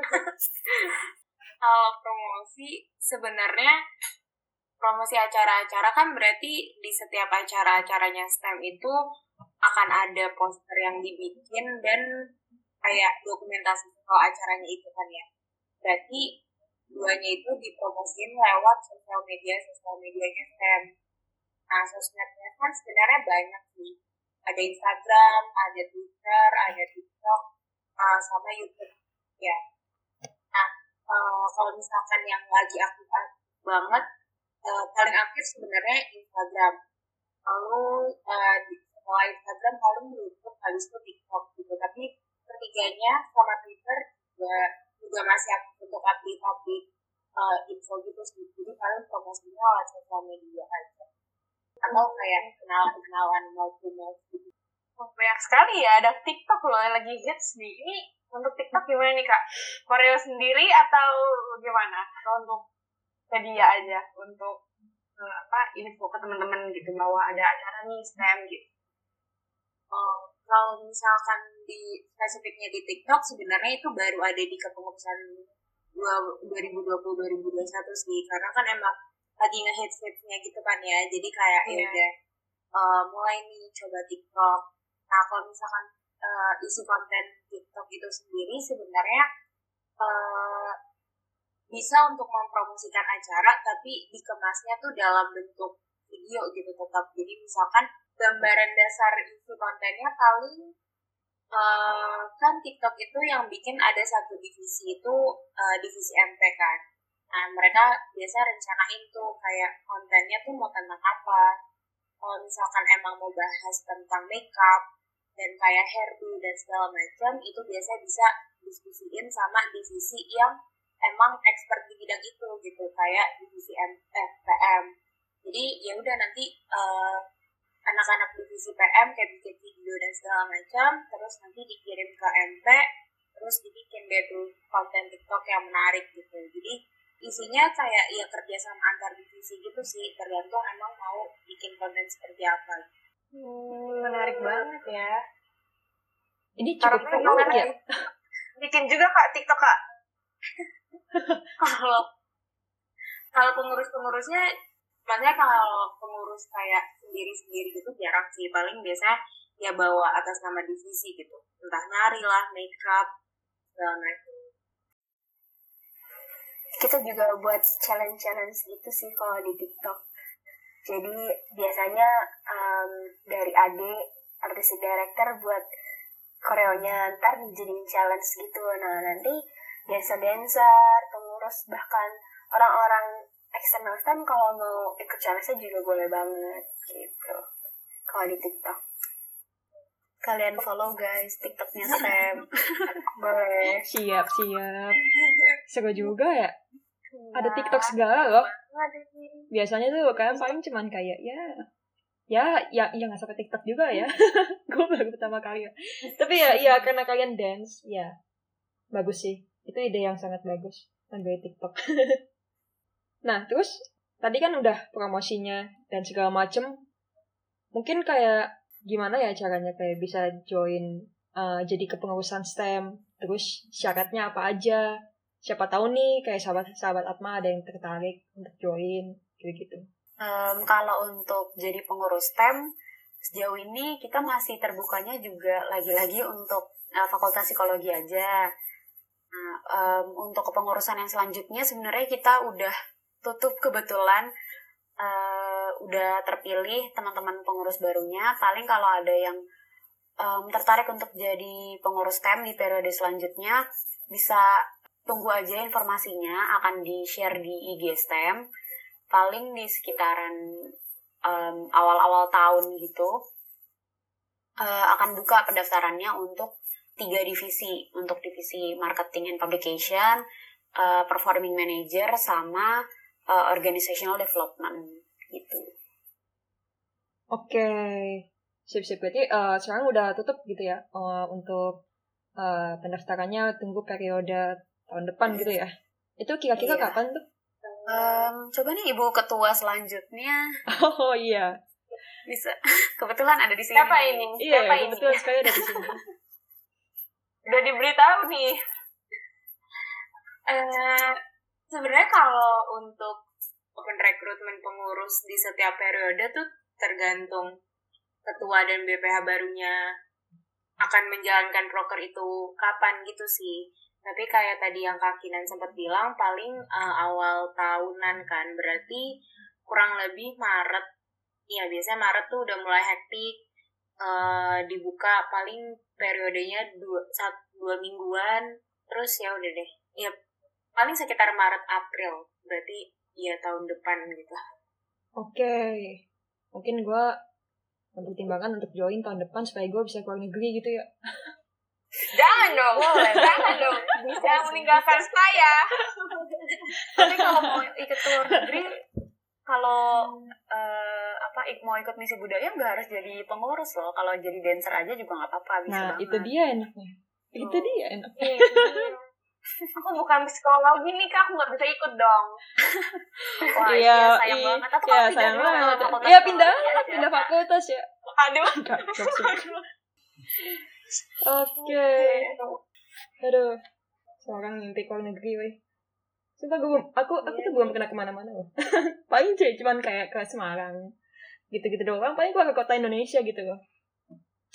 kalau promosi sebenarnya promosi acara-acara kan berarti di setiap acara-acaranya STEM itu akan ada poster yang dibikin dan kayak dokumentasi soal acaranya itu kan ya. Berarti duanya itu dipromosin lewat sosial media sosial medianya STEM. Nah sosmednya kan sebenarnya banyak sih. Ada Instagram ada Twitter ada TikTok uh, sama YouTube ya. Nah uh, kalau misalkan yang lagi aktif banget uh, paling aktif sebenarnya Instagram. Lalu uh, setelah Instagram paling YouTube habis itu TikTok gitu tapi ketiganya sama Twitter juga juga masih aktif untuk update-update uh, info gitu sih. Jadi paling promosinya lewat sosial media aja. Atau kayak kenalan-kenalan mau mau gitu. Oh, banyak sekali ya, ada TikTok loh yang lagi hits nih. Ini untuk TikTok gimana nih kak? Koreo sendiri atau gimana? Atau untuk media aja? Untuk uh, apa info ke teman-teman gitu bahwa ada acara nih STEM gitu. Oh, kalau misalkan di spesifiknya di TikTok sebenarnya itu baru ada di kepengurusan 2020-2021 sih. Karena kan emang lagi ngehits hitsnya gitu kan ya. Jadi kayak yeah. ya udah uh, mulai nih coba TikTok. Nah kalau misalkan uh, isi konten TikTok itu sendiri sebenarnya uh, bisa untuk mempromosikan acara tapi dikemasnya tuh dalam bentuk video gitu tetap jadi misalkan gambaran dasar isi kontennya paling uh, kan TikTok itu yang bikin ada satu divisi itu uh, divisi MP kan. Nah mereka biasa rencanain tuh kayak kontennya tuh mau tentang apa. Kalau misalkan emang mau bahas tentang makeup dan kayak hairdo dan segala macam itu biasa bisa diskusiin sama divisi yang emang expert di bidang itu gitu kayak divisi M eh. Jadi ya udah nanti uh, anak-anak divisi PM kayak bikin video dan segala macam terus nanti dikirim ke MP terus dibikin deh tuh konten TikTok yang menarik gitu. Jadi isinya kayak ya kerja sama antar divisi gitu sih tergantung emang mau bikin konten seperti apa. Hmm, menarik banget ya. Ini cukup menarik ya? Bikin juga kak TikTok kak. Kalau kalau pengurus-pengurusnya maksudnya kalau pengurus kayak sendiri-sendiri gitu jarang sih. Paling biasanya ya bawa atas nama divisi gitu. Entah nari lah makeup segala macam. Kita juga buat challenge-challenge gitu sih kalau di TikTok. Jadi biasanya um, dari Ade artistic director buat koreonya. Ntar dijadiin challenge gitu. Nah nanti biasa dancer pengurus bahkan orang-orang eksternal STEM kalau mau ikut challenge juga boleh banget gitu. Kalau di TikTok. Kalian follow guys TikToknya STEM boleh. Siap siap. Seru juga ya. Ada TikTok segala loh. Biasanya tuh UKM paling cuman kayak ya ya ya ya nggak sampai TikTok juga ya. Gue baru pertama kali ya. tapi ya ya karena kalian dance ya bagus sih. Itu ide yang sangat bagus ambil TikTok nah terus tadi kan udah promosinya dan segala macem. Mungkin kayak gimana ya caranya kayak bisa join uh, jadi kepengurusan STEM? Terus syaratnya apa aja? Siapa tahu nih kayak sahabat sahabat Atma ada yang tertarik untuk join gitu gitu. Um, kalau untuk jadi pengurus STEM, sejauh ini kita masih terbukanya juga lagi-lagi untuk uh, fakultas psikologi aja. Nah, um, untuk kepengurusan yang selanjutnya sebenarnya kita udah tutup kebetulan uh, udah terpilih teman-teman pengurus barunya. Paling kalau ada yang um, tertarik untuk jadi pengurus STEM di periode selanjutnya bisa tunggu aja informasinya akan di share di IG STEM paling di sekitaran um, awal-awal tahun gitu uh, akan buka pendaftarannya untuk tiga divisi untuk divisi marketing and publication, uh, performing manager sama uh, organizational development gitu. Oke, okay. sip-sip berarti uh, sekarang udah tutup gitu ya uh, untuk uh, pendaftarannya tunggu periode tahun depan gitu ya. Itu kira-kira iya. kapan tuh? Um, coba nih ibu ketua selanjutnya. Oh iya. Bisa. Kebetulan ada di sini. Siapa ini? Iya, Siapa kebetulan sekali ada di sini. Udah diberitahu nih. Uh, sebenarnya kalau untuk open recruitment pengurus di setiap periode tuh tergantung ketua dan BPH barunya akan menjalankan proker itu kapan gitu sih. Tapi kayak tadi yang Kak Kinan sempat bilang paling uh, awal tahunan kan. Berarti kurang lebih Maret. Ya biasanya Maret tuh udah mulai hektik. Uh, dibuka paling periodenya dua, satu, dua mingguan. Terus ya udah deh. Ya paling sekitar Maret April. Berarti ya tahun depan gitu. Oke. Okay. Mungkin gue mempertimbangkan untuk join tahun depan supaya gue bisa keluar negeri gitu ya. Jangan dong, boleh. Jangan dong. Bisa Jangan meninggalkan bisa. saya. Tapi kalau mau ikut luar negeri, kalau uh, apa mau ikut misi budaya nggak harus jadi pengurus loh. Kalau jadi dancer aja juga nggak apa-apa. Bisa nah, banget. itu dia enaknya. Oh. Itu dia enaknya. Iya, aku bukan psikologi nih kak, aku nggak bisa ikut dong. Wah, iya, iya sayang iya, banget. Atau iya, sayang banget. Iya, pindah, pindah fakultas ya. Aduh. Oke. Aduh. Seorang mimpi keluar negeri, weh. Sumpah gue, aku, aku tuh belum pernah ke mana-mana loh. paling cuy, cuman kayak ke Semarang. Gitu-gitu doang. Paling keluar ke kota Indonesia gitu loh.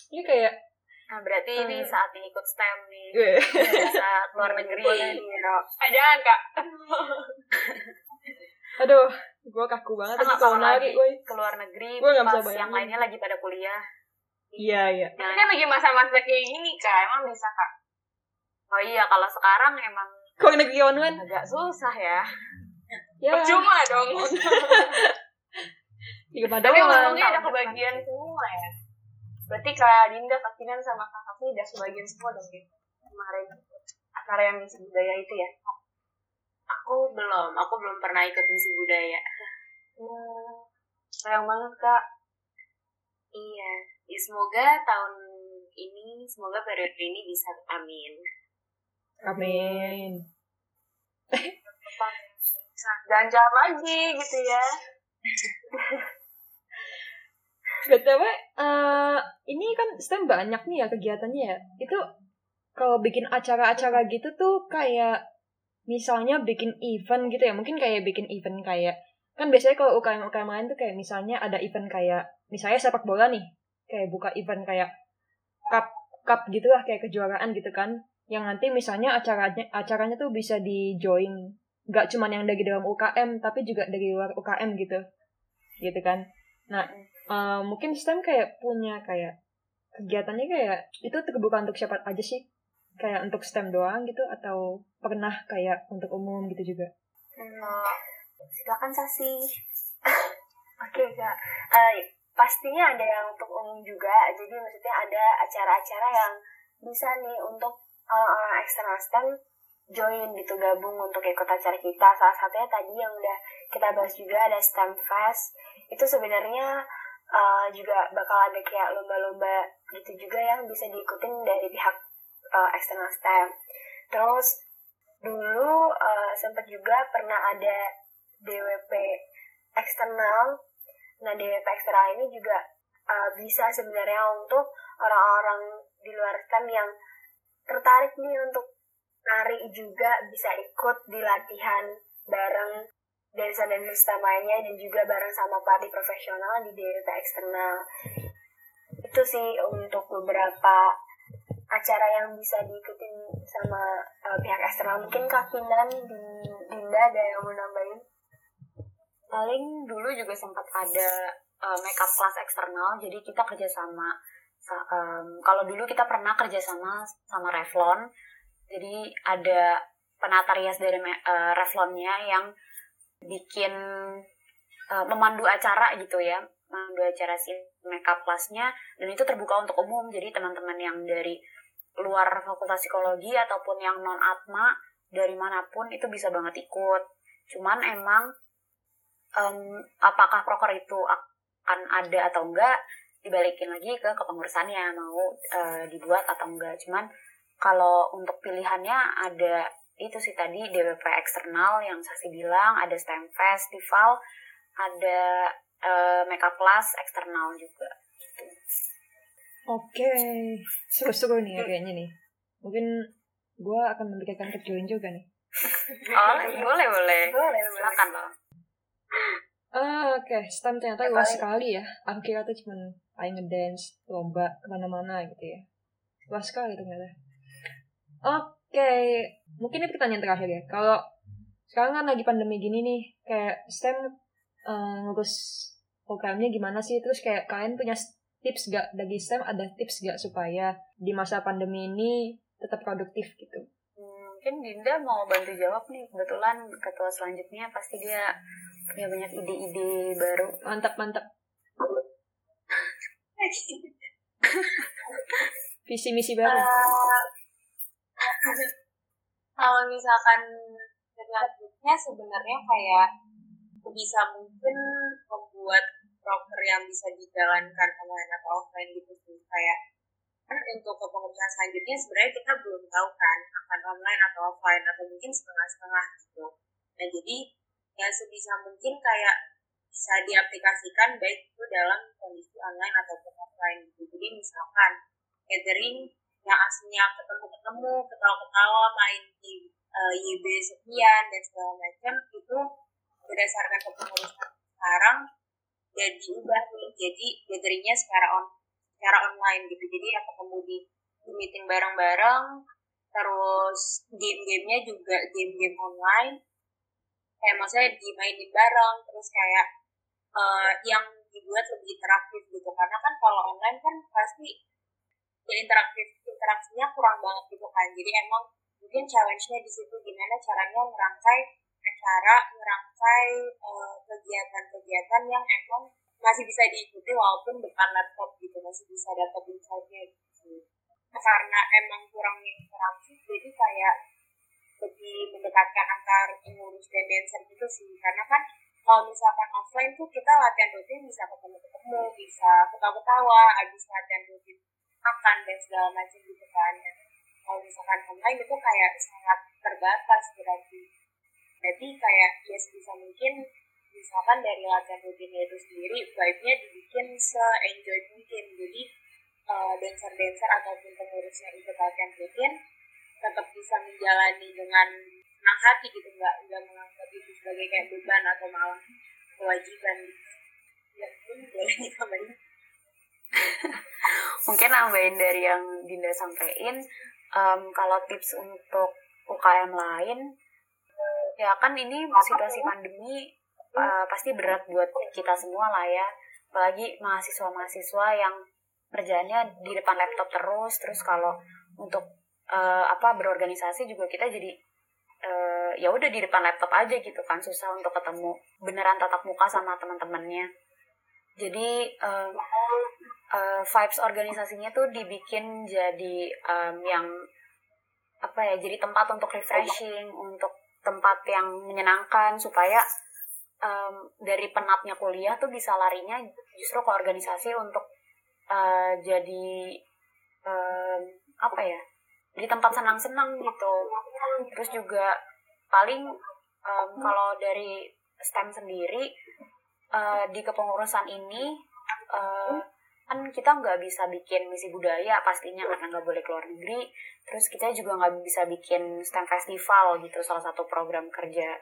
Ini kayak Nah, berarti uh, ini saatnya ikut STEM nih. Yeah. Bisa keluar negeri. Ah, jangan, Kak. Aduh, gue kaku banget sama, kalau lagi, keluar negeri gua gak pas yang lainnya lagi pada kuliah. Iya, iya. Tapi kan lagi masa-masa kayak gini, Kak. Emang bisa, Kak? Oh iya, kalau sekarang emang... Kok negeri online? Agak susah ya. ya. Percuma dong. Iya, Tapi untungnya ada kebagian semua ya. Berarti Kak Dinda, Kak Kinan, sama Kak Kafi udah sebagian semua dong gitu. Kemarin acara yang misi budaya itu ya. Aku belum, aku belum pernah ikut misi budaya. Hmm, sayang banget Kak. Iya, ya semoga tahun ini semoga periode ini bisa amin amin jangan jawab lagi gitu ya btw uh, ini kan STEM banyak nih ya kegiatannya ya. Itu kalau bikin acara-acara gitu tuh kayak misalnya bikin event gitu ya. Mungkin kayak bikin event kayak kan biasanya kalau UKM UKM lain tuh kayak misalnya ada event kayak misalnya sepak bola nih. Kayak buka event kayak cup cup gitulah kayak kejuaraan gitu kan. Yang nanti misalnya acaranya acaranya tuh bisa di join nggak cuman yang dari dalam UKM tapi juga dari luar UKM gitu. Gitu kan. Nah uh, mungkin STEM kayak punya kayak kegiatannya kayak itu terbuka untuk siapa aja sih? Kayak untuk STEM doang gitu atau pernah kayak untuk umum gitu juga? Hmm, silakan Sasi. Oke okay, kak. Uh, pastinya ada yang untuk umum juga. Jadi maksudnya ada acara-acara yang bisa nih untuk orang-orang eksternal STEM join gitu gabung untuk ikut acara kita. Salah satunya tadi yang udah kita bahas juga ada STEM Fest. Itu sebenarnya uh, juga bakal ada kayak lomba-lomba gitu juga yang bisa diikutin dari pihak uh, eksternal STEM terus dulu uh, sempat juga pernah ada DWP eksternal. Nah DWP eksternal ini juga uh, bisa sebenarnya untuk orang-orang di luar STEM yang tertarik nih untuk nari juga bisa ikut di latihan bareng dancer-dancer STEM lainnya dan juga bareng sama pelatih profesional di DWP eksternal. Itu sih untuk beberapa acara yang bisa diikutin sama uh, pihak eksternal. Mungkin Kak Kinan Dinda ada yang mau nambahin? Paling dulu juga sempat ada uh, makeup class eksternal. Jadi kita kerjasama um, kalau dulu kita pernah kerjasama sama Revlon. Jadi ada penata rias dari uh, Revlonnya yang bikin uh, memandu acara gitu ya. Memandu acara si makeup classnya dan itu terbuka untuk umum. Jadi teman-teman yang dari luar fakultas psikologi ataupun yang non atma dari mana pun itu bisa banget ikut. Cuman emang um, apakah proker itu akan ada atau enggak dibalikin lagi ke kepengurusannya. Mau uh, dibuat atau enggak. Cuman kalau untuk pilihannya ada itu sih tadi DWP eksternal yang Sasi bilang ada STEM Festival ada uh, makeup class eksternal juga gitu. Oke, seru-seru nih ya kayaknya nih. Mungkin gue akan memikirkan ke join juga nih. oh, boleh, boleh. Boleh, silakan loh. Ah, oke. Okay. STEM ternyata luas sekali ya. Aku kira tuh cuma ayo ngedance, lomba, ke mana-mana gitu ya. Luas sekali ternyata. Oke, okay. Mungkin ini pertanyaan terakhir ya. Kalau sekarang kan lagi pandemi gini nih, kayak STEM uh, ngurus programnya gimana sih? Terus kayak kalian punya tips gak dari STEM ada tips gak supaya di masa pandemi ini tetap produktif gitu? Hmm, mungkin Dinda mau bantu jawab nih kebetulan ketua selanjutnya pasti dia punya banyak ide-ide baru mantap mantap visi misi baru uh, kalau misalkan selanjutnya sebenarnya kayak bisa mungkin membuat proker yang bisa dijalankan online atau offline gitu sih. Kayak kan untuk kepengurusan selanjutnya sebenarnya kita belum tahu kan akan online atau offline atau mungkin setengah-setengah gitu. Nah jadi ya sebisa mungkin kayak bisa diaplikasikan baik itu dalam kondisi online ataupun offline gitu. Jadi misalkan gathering yang aslinya ketemu-ketemu ketawa-ketawa main di uh, eh, YB sekian dan segala macam itu berdasarkan kepengurusan sekarang ya diubah nih jadi gatheringnya secara on secara online gitu. Jadi ya ketemu di, meeting bareng-bareng terus game-gamenya juga game-game online. Kayak maksudnya dimainin bareng terus kayak uh, yang dibuat lebih interaktif gitu. Karena kan kalau online kan pasti ya interaktif interaksinya kurang banget gitu kan. Jadi emang mungkin challenge-nya di situ gimana caranya merangkai acara merangkai uh, kegiatan-kegiatan yang emang masih bisa diikuti walaupun depan laptop gitu masih bisa dapat insight-nya gitu. Karena emang kurangnya interaksi jadi kayak lebih mendekatkan antar pengurus dan dancer gitu sih. Karena kan kalau misalkan offline tuh kita latihan rutin bisa ketemu-ketemu bisa ketawa-ketawa habis latihan rutin makan dan segala macam gitu kan ya. kalau misalkan online itu kayak sangat terbatas berarti jadi kayak ya sebisa mungkin misalkan dari latihan rutinnya itu sendiri vibe-nya dibikin se-enjoy mungkin jadi uh, dancer-dancer ataupun pengurusnya itu latihan rutin tetap bisa menjalani dengan senang hati gitu nggak nggak menganggap itu sebagai kayak beban atau malah kewajiban gitu. ya mungkin boleh ditambahin mungkin nambahin dari yang Dinda sampaikan um, kalau tips untuk UKM lain ya kan ini situasi pandemi uh, pasti berat buat kita semua lah ya. Apalagi mahasiswa-mahasiswa yang kerjanya di depan laptop terus terus kalau untuk uh, apa berorganisasi juga kita jadi uh, ya udah di depan laptop aja gitu kan susah untuk ketemu beneran tatap muka sama teman-temannya. Jadi um, uh, vibes organisasinya tuh dibikin jadi um, yang apa ya jadi tempat untuk refreshing untuk tempat yang menyenangkan supaya um, dari penatnya kuliah tuh bisa larinya justru ke organisasi untuk uh, jadi um, apa ya di tempat senang-senang gitu. Terus juga paling um, kalau dari STEM sendiri uh, di kepengurusan ini uh, kan kita nggak bisa bikin misi budaya pastinya karena nggak boleh keluar negeri. Terus kita juga nggak bisa bikin STEM festival gitu salah satu program kerja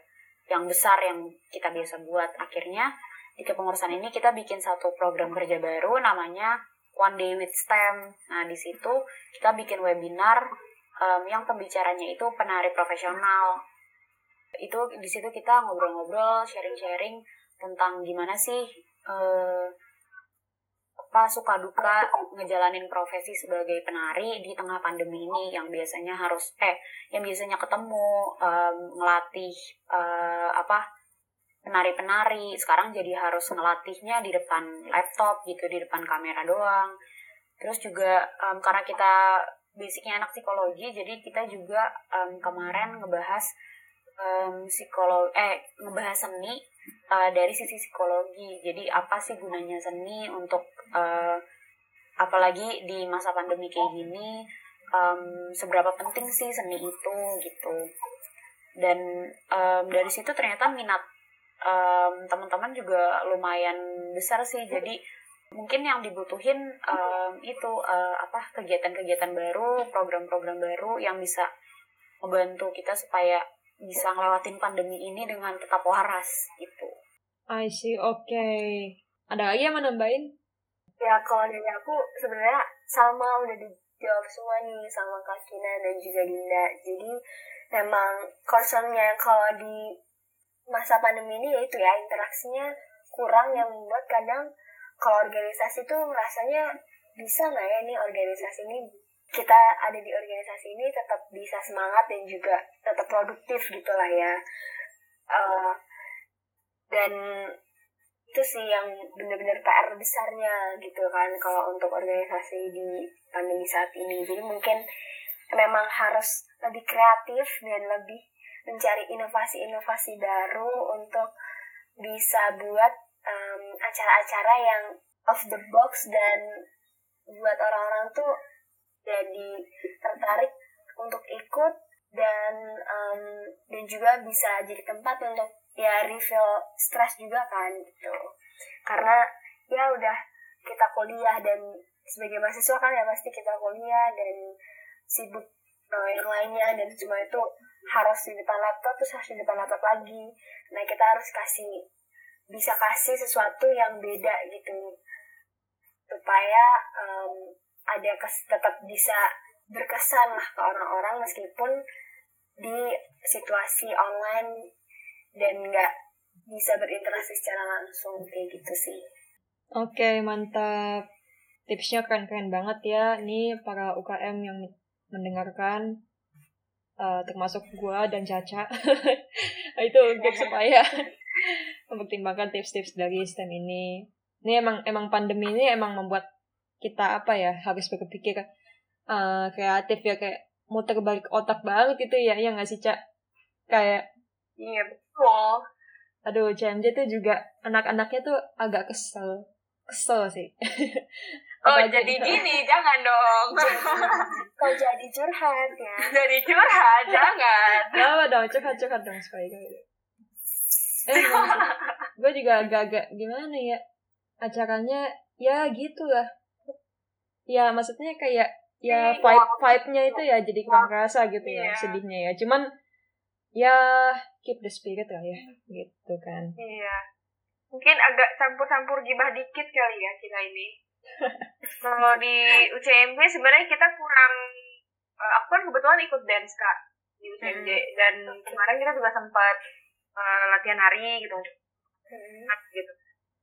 yang besar yang kita biasa buat. Akhirnya di kepengurusan ini kita bikin satu program kerja baru namanya One Day with STEM. Nah di situ kita bikin webinar um, yang pembicaranya itu penari profesional. Itu di situ kita ngobrol-ngobrol sharing-sharing tentang gimana sih uh, apa suka duka ngejalanin profesi sebagai penari di tengah pandemi ini yang biasanya harus eh yang biasanya ketemu um, ngelatih uh, apa penari-penari. Sekarang jadi harus ngelatihnya di depan laptop gitu di depan kamera doang. Terus juga um, karena kita basicnya anak psikologi jadi kita juga um, kemarin ngebahas um, psikolog eh ngebahas seni uh, dari sisi psikologi. Jadi apa sih gunanya seni untuk uh, apalagi di masa pandemi kayak gini um, seberapa penting sih seni itu gitu. Dan um, dari situ ternyata minat um, teman-teman juga lumayan besar sih. Jadi mungkin yang dibutuhin um, itu uh, apa kegiatan-kegiatan baru, program-program baru yang bisa membantu kita supaya bisa ngelewatin pandemi ini dengan tetap waras gitu. I see, oke. Okay. Ada lagi yang menambahin? Ya kalau dari aku sebenarnya sama udah dijawab semua nih sama Kak Kina dan juga Dinda. Jadi memang concernnya kalau di masa pandemi ini yaitu ya interaksinya kurang yang membuat kadang kalau organisasi tuh rasanya bisa nggak ya nih organisasi ini kita ada di organisasi ini tetap bisa semangat dan juga tetap produktif gitulah ya. Uh, dan itu sih yang benar-benar PR besarnya gitu kan kalau untuk organisasi di pandemi saat ini. Jadi mungkin memang harus lebih kreatif dan lebih mencari inovasi-inovasi baru untuk bisa buat um, acara-acara yang off the box dan buat orang-orang tuh jadi tertarik untuk ikut dan um, dan juga bisa jadi tempat untuk ya refill stres juga kan gitu. Karena ya udah kita kuliah dan sebagai mahasiswa kan ya pasti kita kuliah dan sibuk uh, yang lainnya dan cuma itu harus di depan laptop terus harus di depan laptop lagi. Nah kita harus kasih bisa kasih sesuatu yang beda gitu. Supaya um, ada kes, tetap bisa berkesan lah ke orang-orang meskipun di situasi online dan nggak bisa berinteraksi secara langsung kayak gitu sih. Oke mantap tipsnya keren-keren banget ya nih para UKM yang mendengarkan uh, termasuk gua dan Caca itu untuk supaya mempertimbangkan tips-tips dari STEM ini. Ini emang emang pandemi ini emang membuat kita apa ya harus berpikir uh, kreatif ya kayak muter balik otak banget gitu ya yang nggak sih cak? Kayak iya betul. Aduh CMJ tuh juga anak-anaknya tuh agak kesel. Kesel sih. Oh jadi gitu. gini jangan dong. Kau jadi curhat ya? Jadi curhat jangan. Apa dong curhat curhat dong supaya gitu eh gue juga agak-agak gimana ya? Acaranya ya gitu lah ya maksudnya kayak ya vibe vibe-nya itu ya jadi kurang kerasa gitu ya yeah. sedihnya ya. Cuman ya keep the spirit lah ya gitu kan. Iya. Mungkin agak campur-campur gibah dikit kali ya kita ini. Kalau di UCMB sebenarnya kita kurang uh, aku kan kebetulan ikut dance kak di UCMJ hmm. dan kemarin kita juga sempat uh, latihan hari gitu. Hmm. gitu.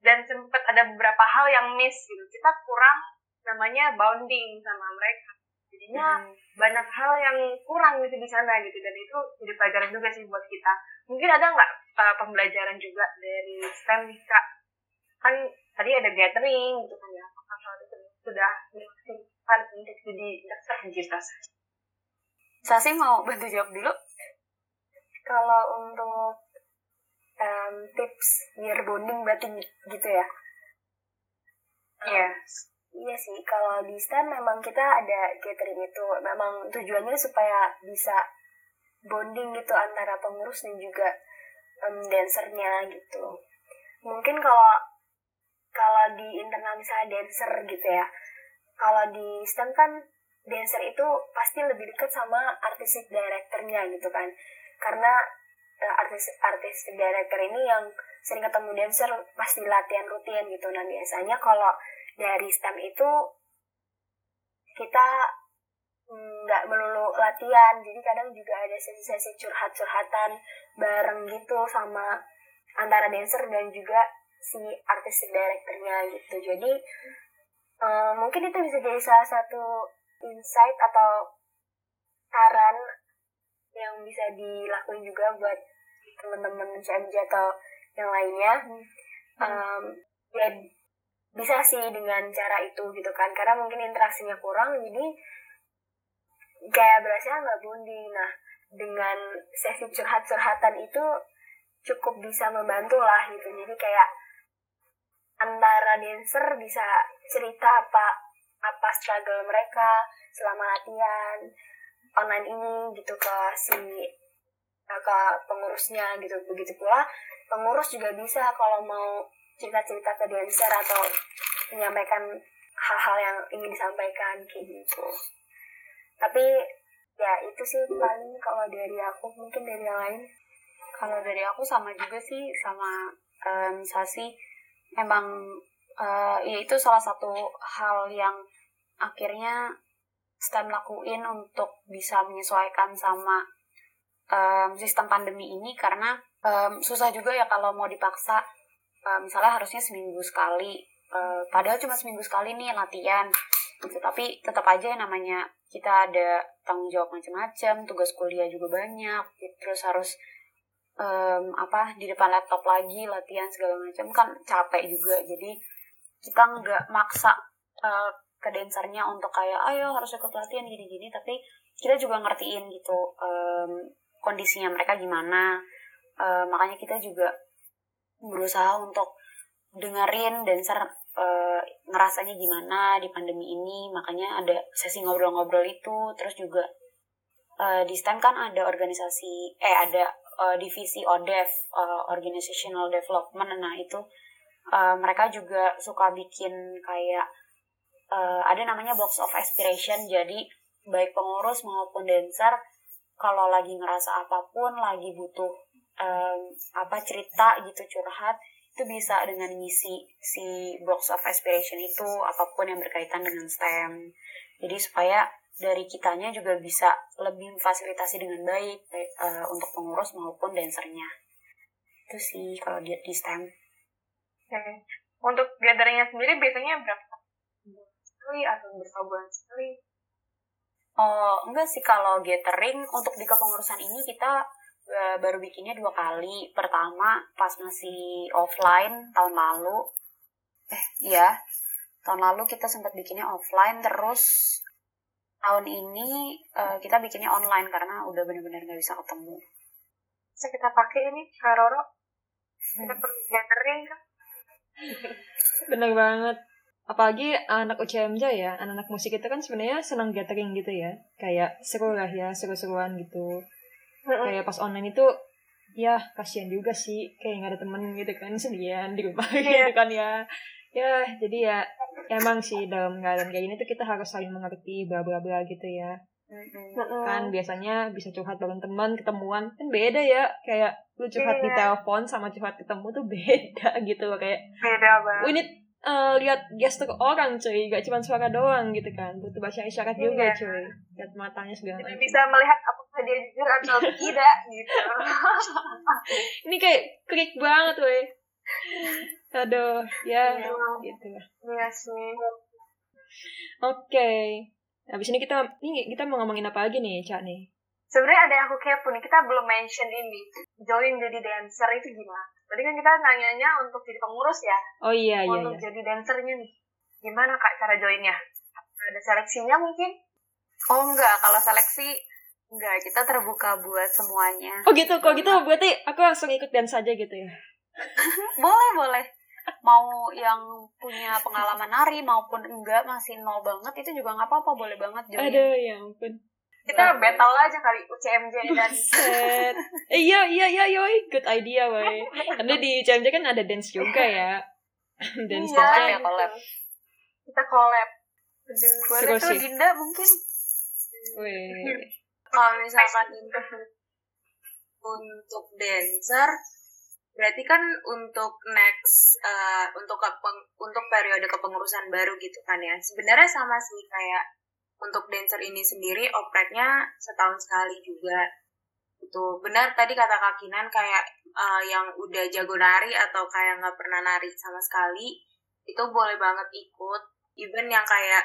Dan sempat ada beberapa hal yang miss gitu. Kita kurang namanya bounding sama mereka jadinya hmm. banyak hal yang kurang gitu di sana gitu dan itu jadi pelajaran juga sih buat kita mungkin ada nggak uh, pembelajaran juga dari STEM kak kan tadi ada gathering gitu kan ya apakah hal itu sudah dimaksimalkan untuk jadi dasar universitas Sasi mau bantu jawab dulu? Kalau untuk em, tips biar bonding berarti gitu ya. Iya. Iya sih, kalau di STEM memang kita ada gathering itu. Memang tujuannya supaya bisa bonding gitu antara pengurus dan juga em, dancernya gitu. Mungkin kalau kalau di internal misalnya dancer gitu ya. Kalau di STEM kan dancer itu pasti lebih dekat sama artistic directornya gitu kan. Karena eh, artis artistic director ini yang sering ketemu dancer pasti latihan rutin gitu. Nah biasanya kalau dari STEM itu kita nggak melulu latihan. Jadi kadang juga ada sesi-sesi curhat-curhatan bareng gitu sama antara dancer dan juga si artistic directornya gitu. Jadi eh, mungkin itu bisa jadi salah satu insight atau saran yang bisa dilakuin juga buat teman-teman CMJ atau yang lainnya. Em, ya bisa sih dengan cara itu gitu kan karena mungkin interaksinya kurang jadi kayak berasa nggak bonding. Nah dengan sesi curhat-curhatan itu cukup bisa membantu lah gitu. Jadi kayak antara dancer bisa cerita apa apa struggle mereka selama latihan online ini gitu ke si ke pengurusnya gitu. Begitu pula pengurus juga bisa kalau mau cerita-cerita ke dancer atau menyampaikan hal-hal yang ingin disampaikan kayak gitu. Tapi ya itu sih paling kalau dari aku mungkin dari yang lain. Kalau dari aku sama juga sih sama em, Sasi. Emang eh, ya itu salah satu hal yang akhirnya STEM lakuin untuk bisa menyesuaikan sama em, sistem pandemi ini karena em, susah juga ya kalau mau dipaksa Eh, misalnya harusnya seminggu sekali. Eh, padahal cuma seminggu sekali nih latihan. Gitu tapi tetap aja yang namanya kita ada tanggung jawab macam-macam tugas kuliah juga banyak terus harus em, apa di depan laptop lagi latihan segala macam kan capek juga. Jadi kita nggak maksa eh, ke dancernya untuk kayak ayo harus ikut latihan gini-gini tapi kita juga ngertiin gitu em, kondisinya mereka gimana. Eh, makanya kita juga berusaha untuk dengerin dancer eh, ngerasanya gimana di pandemi ini. Makanya ada sesi ngobrol-ngobrol itu. Terus juga eh, di STEM kan ada organisasi eh ada eh, divisi ODEV eh, organizational development. Nah itu eh, mereka juga suka bikin kayak eh, ada namanya box of aspiration. Jadi baik pengurus maupun dancer kalau lagi ngerasa apa pun lagi butuh em, apa cerita gitu curhat itu bisa dengan ngisi si box of aspiration itu apa pun yang berkaitan dengan STEM jadi supaya dari kitanya juga bisa lebih memfasilitasi dengan baik eh, untuk pengurus maupun dancernya itu sih kalau di, di STEM Oke. Untuk gatheringnya sendiri biasanya berapa sekali atau berapa bulan sekali? Oh, enggak sih kalau gathering untuk di kepengurusan ini kita eh, baru bikinnya dua kali. Pertama pas masih offline tahun lalu. Eh, iya. Tahun lalu kita sempat bikinnya offline terus tahun ini eh, kita bikinnya online karena udah bener-bener nggak bisa ketemu. Bisa kita pakai ini, Kak Roro. Kita perlu gathering kan? Bener banget. Apalagi anak UCMJ ya, anak-anak musik itu kan sebenarnya senang gathering gitu ya. Kayak seru lah ya, seru-seruan gitu. Kayak pas online itu, ya kasihan juga sih. Kayak nggak ada temen gitu kan, sendirian di rumah Iya. gitu kan ya. Ya, jadi ya emang sih dalam keadaan kayak gini tuh kita harus saling mengerti bla bla bla gitu ya. Mm-mm. Kan biasanya bisa curhat bareng teman, ketemuan kan beda ya. Kayak lu curhat di Iya. telepon sama curhat ketemu tuh beda gitu kayak Beda banget. we need uh, lihat gestur orang cuy gak cuma suara doang gitu kan butuh bahasa isyarat juga Iya. cuy lihat matanya segala macam bisa melihat apakah dia jujur atau tidak gitu. ini kayak klik banget weh aduh ya Iya. gitu Iya sih. oke habis ini kita ini kita mau ngomongin apa lagi nih cak nih Sebenarnya ada yang aku kepo nih, kita belum mention ini. Join jadi dancer itu gimana? Tadi kan kita nanyanya untuk jadi pengurus ya. oh iya iya untuk iya jadi dancernya nih. Gimana kak cara joinnya? Ada seleksinya mungkin? Oh enggak, kalau seleksi Enggak, kita terbuka buat semuanya. Oh gitu, kalau gitu berarti aku langsung ikut dance saja gitu ya. Boleh, boleh. Mau yang punya pengalaman nari maupun enggak masih nol banget itu juga nggak apa-apa, boleh banget join. Aduh, ya ampun. Kita battle aja kali UCMJ dan Set. Eh, iya, iya, iya, yoi. Good idea, woy. Karena di CMJ kan ada dance juga ya. dance Iya. Ya, collab. kita collab. Boleh tuh. Dinda mungkin. Weh. Kalau misalkan untuk untuk dancer berarti kan untuk next eh, untuk kepeng- untuk periode kepengurusan baru gitu kan ya. Sebenarnya sama sih kayak untuk dancer ini sendiri opreknya setahun sekali juga. Itu benar tadi kata kakinan kayak eh, yang udah jago nari atau kayak nggak pernah nari sama sekali itu boleh banget ikut. Even yang kayak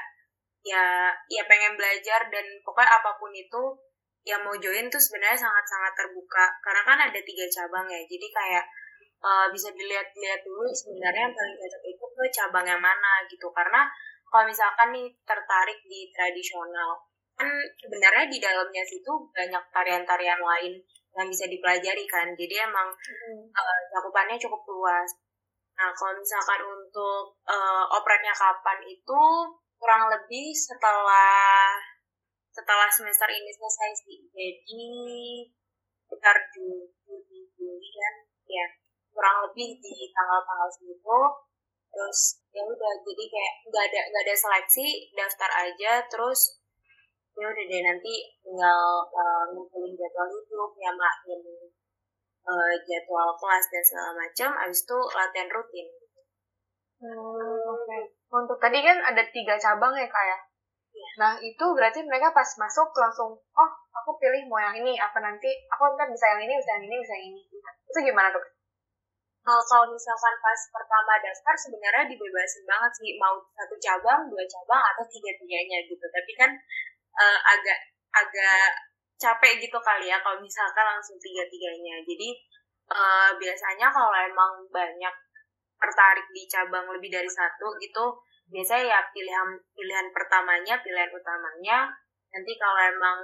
ya ya pengen belajar dan pokoknya apa pun itu yang mau join tuh sebenarnya sangat-sangat terbuka. Karena kan ada tiga cabang ya. Jadi kayak eh, bisa dilihat-lihat dulu sebenarnya yang paling cocok itu ke cabang yang mana gitu. Karena kalau misalkan nih tertarik di tradisional kan sebenarnya di dalamnya situ banyak tarian-tarian lain yang bisa dipelajari kan. Jadi emang eh, cakupannya cukup luas. Nah kalau misalkan untuk opreknya kapan itu kurang lebih setelah setelah semester ini selesai sih jadi sekitar Juli Juli kan ya kurang lebih di tanggal-tanggal segitu terus ya udah jadi kayak nggak ada nggak ada seleksi daftar aja terus ya udah deh nanti tinggal uh, ngumpulin jadwal hidup nyamain uh, jadwal kelas dan segala macam abis itu latihan rutin Hmm, oke. Untuk tadi kan ada tiga cabang ya kak ya. Nah itu berarti mereka pas masuk langsung, oh aku pilih mau yang ini, apa nanti aku ntar bisa yang ini, bisa yang ini, bisa yang ini. Itu gimana tuh? Kalau kalau misalkan pas pertama daftar sebenarnya dibebasin banget sih mau satu cabang, dua cabang atau tiga-tiganya gitu. Tapi kan eh, agak agak capek gitu kali ya kalau misalkan langsung tiga-tiganya. Jadi eh, biasanya kalau emang banyak tertarik di cabang lebih dari satu gitu, biasanya ya pilihan pilihan pertamanya, pilihan utamanya. Nanti kalau emang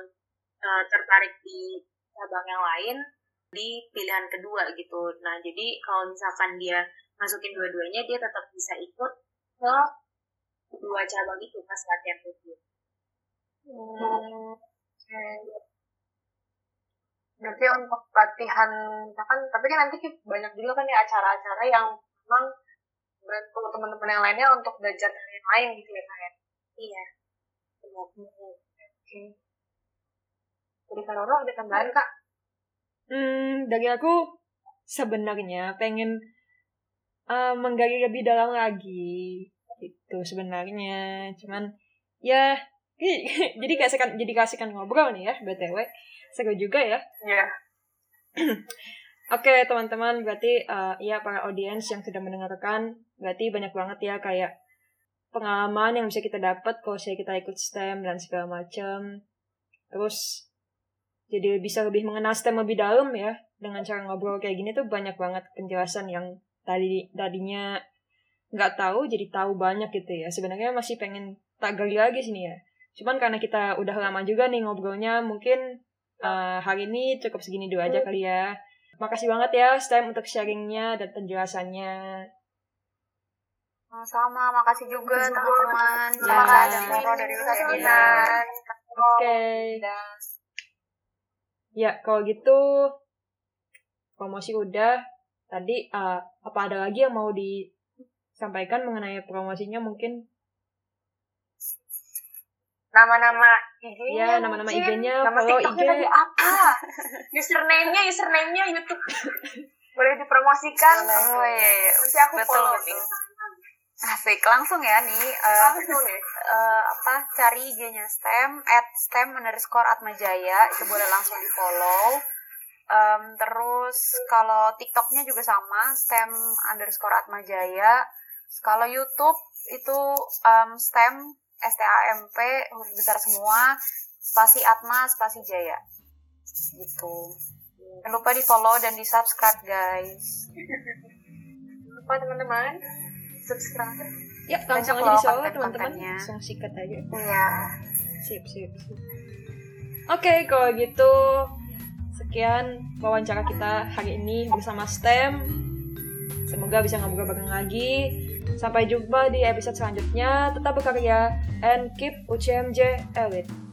eh, tertarik di cabang yang lain, di pilihan kedua gitu. Nah, jadi kalau misalkan dia masukin dua-duanya, dia tetap bisa ikut ke dua cabang itu pas latihan rutin. Hmm. Berarti untuk latihan, misalkan, tapi kan nanti banyak juga kan ya acara-acara yang memang bantu teman-teman yang lainnya untuk belajar dari yang lain gitu ya kak ya. Iya. Benar. Oke. Jadi kalau Roro ada tambahan kak? Hmm, dari aku sebenarnya pengen eh, menggali lebih dalam lagi itu sebenarnya cuman ya jadi kasihkan jadi kasihkan ngobrol nih ya btw seru juga ya Iya. Oke teman-teman, berarti uh, ya para audiens yang sudah mendengarkan, berarti banyak banget ya kayak pengalaman yang bisa kita dapat kalau saya kita ikut STEM dan segala macam. Terus jadi bisa lebih mengenal STEM lebih dalam ya dengan cara ngobrol kayak gini tuh banyak banget penjelasan yang tadi tadinya nggak tahu jadi tahu banyak gitu ya. Sebenarnya masih pengen tak gali lagi sini ya. Cuman karena kita udah lama juga nih ngobrolnya, mungkin uh, hari ini cukup segini dulu aja kali ya. Makasih banget ya STEM untuk sharingnya dan penjelasannya. Sama-sama, makasih juga teman-teman. Ya. Terima kasih dari Terima kasih, UCMJ. Dinan. Oke. Ya, kalau gitu promosi udah. Tadi uh, apa ada lagi yang mau disampaikan mengenai promosinya mungkin? Nama-nama IG-nya Ya, nama-nama. IG-nya, Nama TikToknya IG. apa? username-nya, username-nya YouTube. Boleh dipromosikan? Oh iya, iya. Nanti aku Betul, follow betul. nih. Asik, langsung ya nih. eh, Langsung nih. eh, apa cari IG-nya STEM at STEM underscore Atmajaya itu boleh langsung di follow. Em, terus kalau TikToknya juga sama STEM underscore Atmajaya. Kalau YouTube itu em, STEM S T A M P huruf besar semua spasi Atma spasi Jaya gitu. Jangan lupa di follow dan di subscribe guys. Lupa teman-teman. Subscribe. Ya, langsung aja di konten-kontennya. teman-teman. Langsung sikat aja. Iya. Sip, sip, sip. Oke, kalau gitu sekian wawancara kita hari ini bersama STEM. Semoga bisa ngobrol bareng lagi. Sampai jumpa di episode selanjutnya. Tetap berkarya and keep UCMJ elite.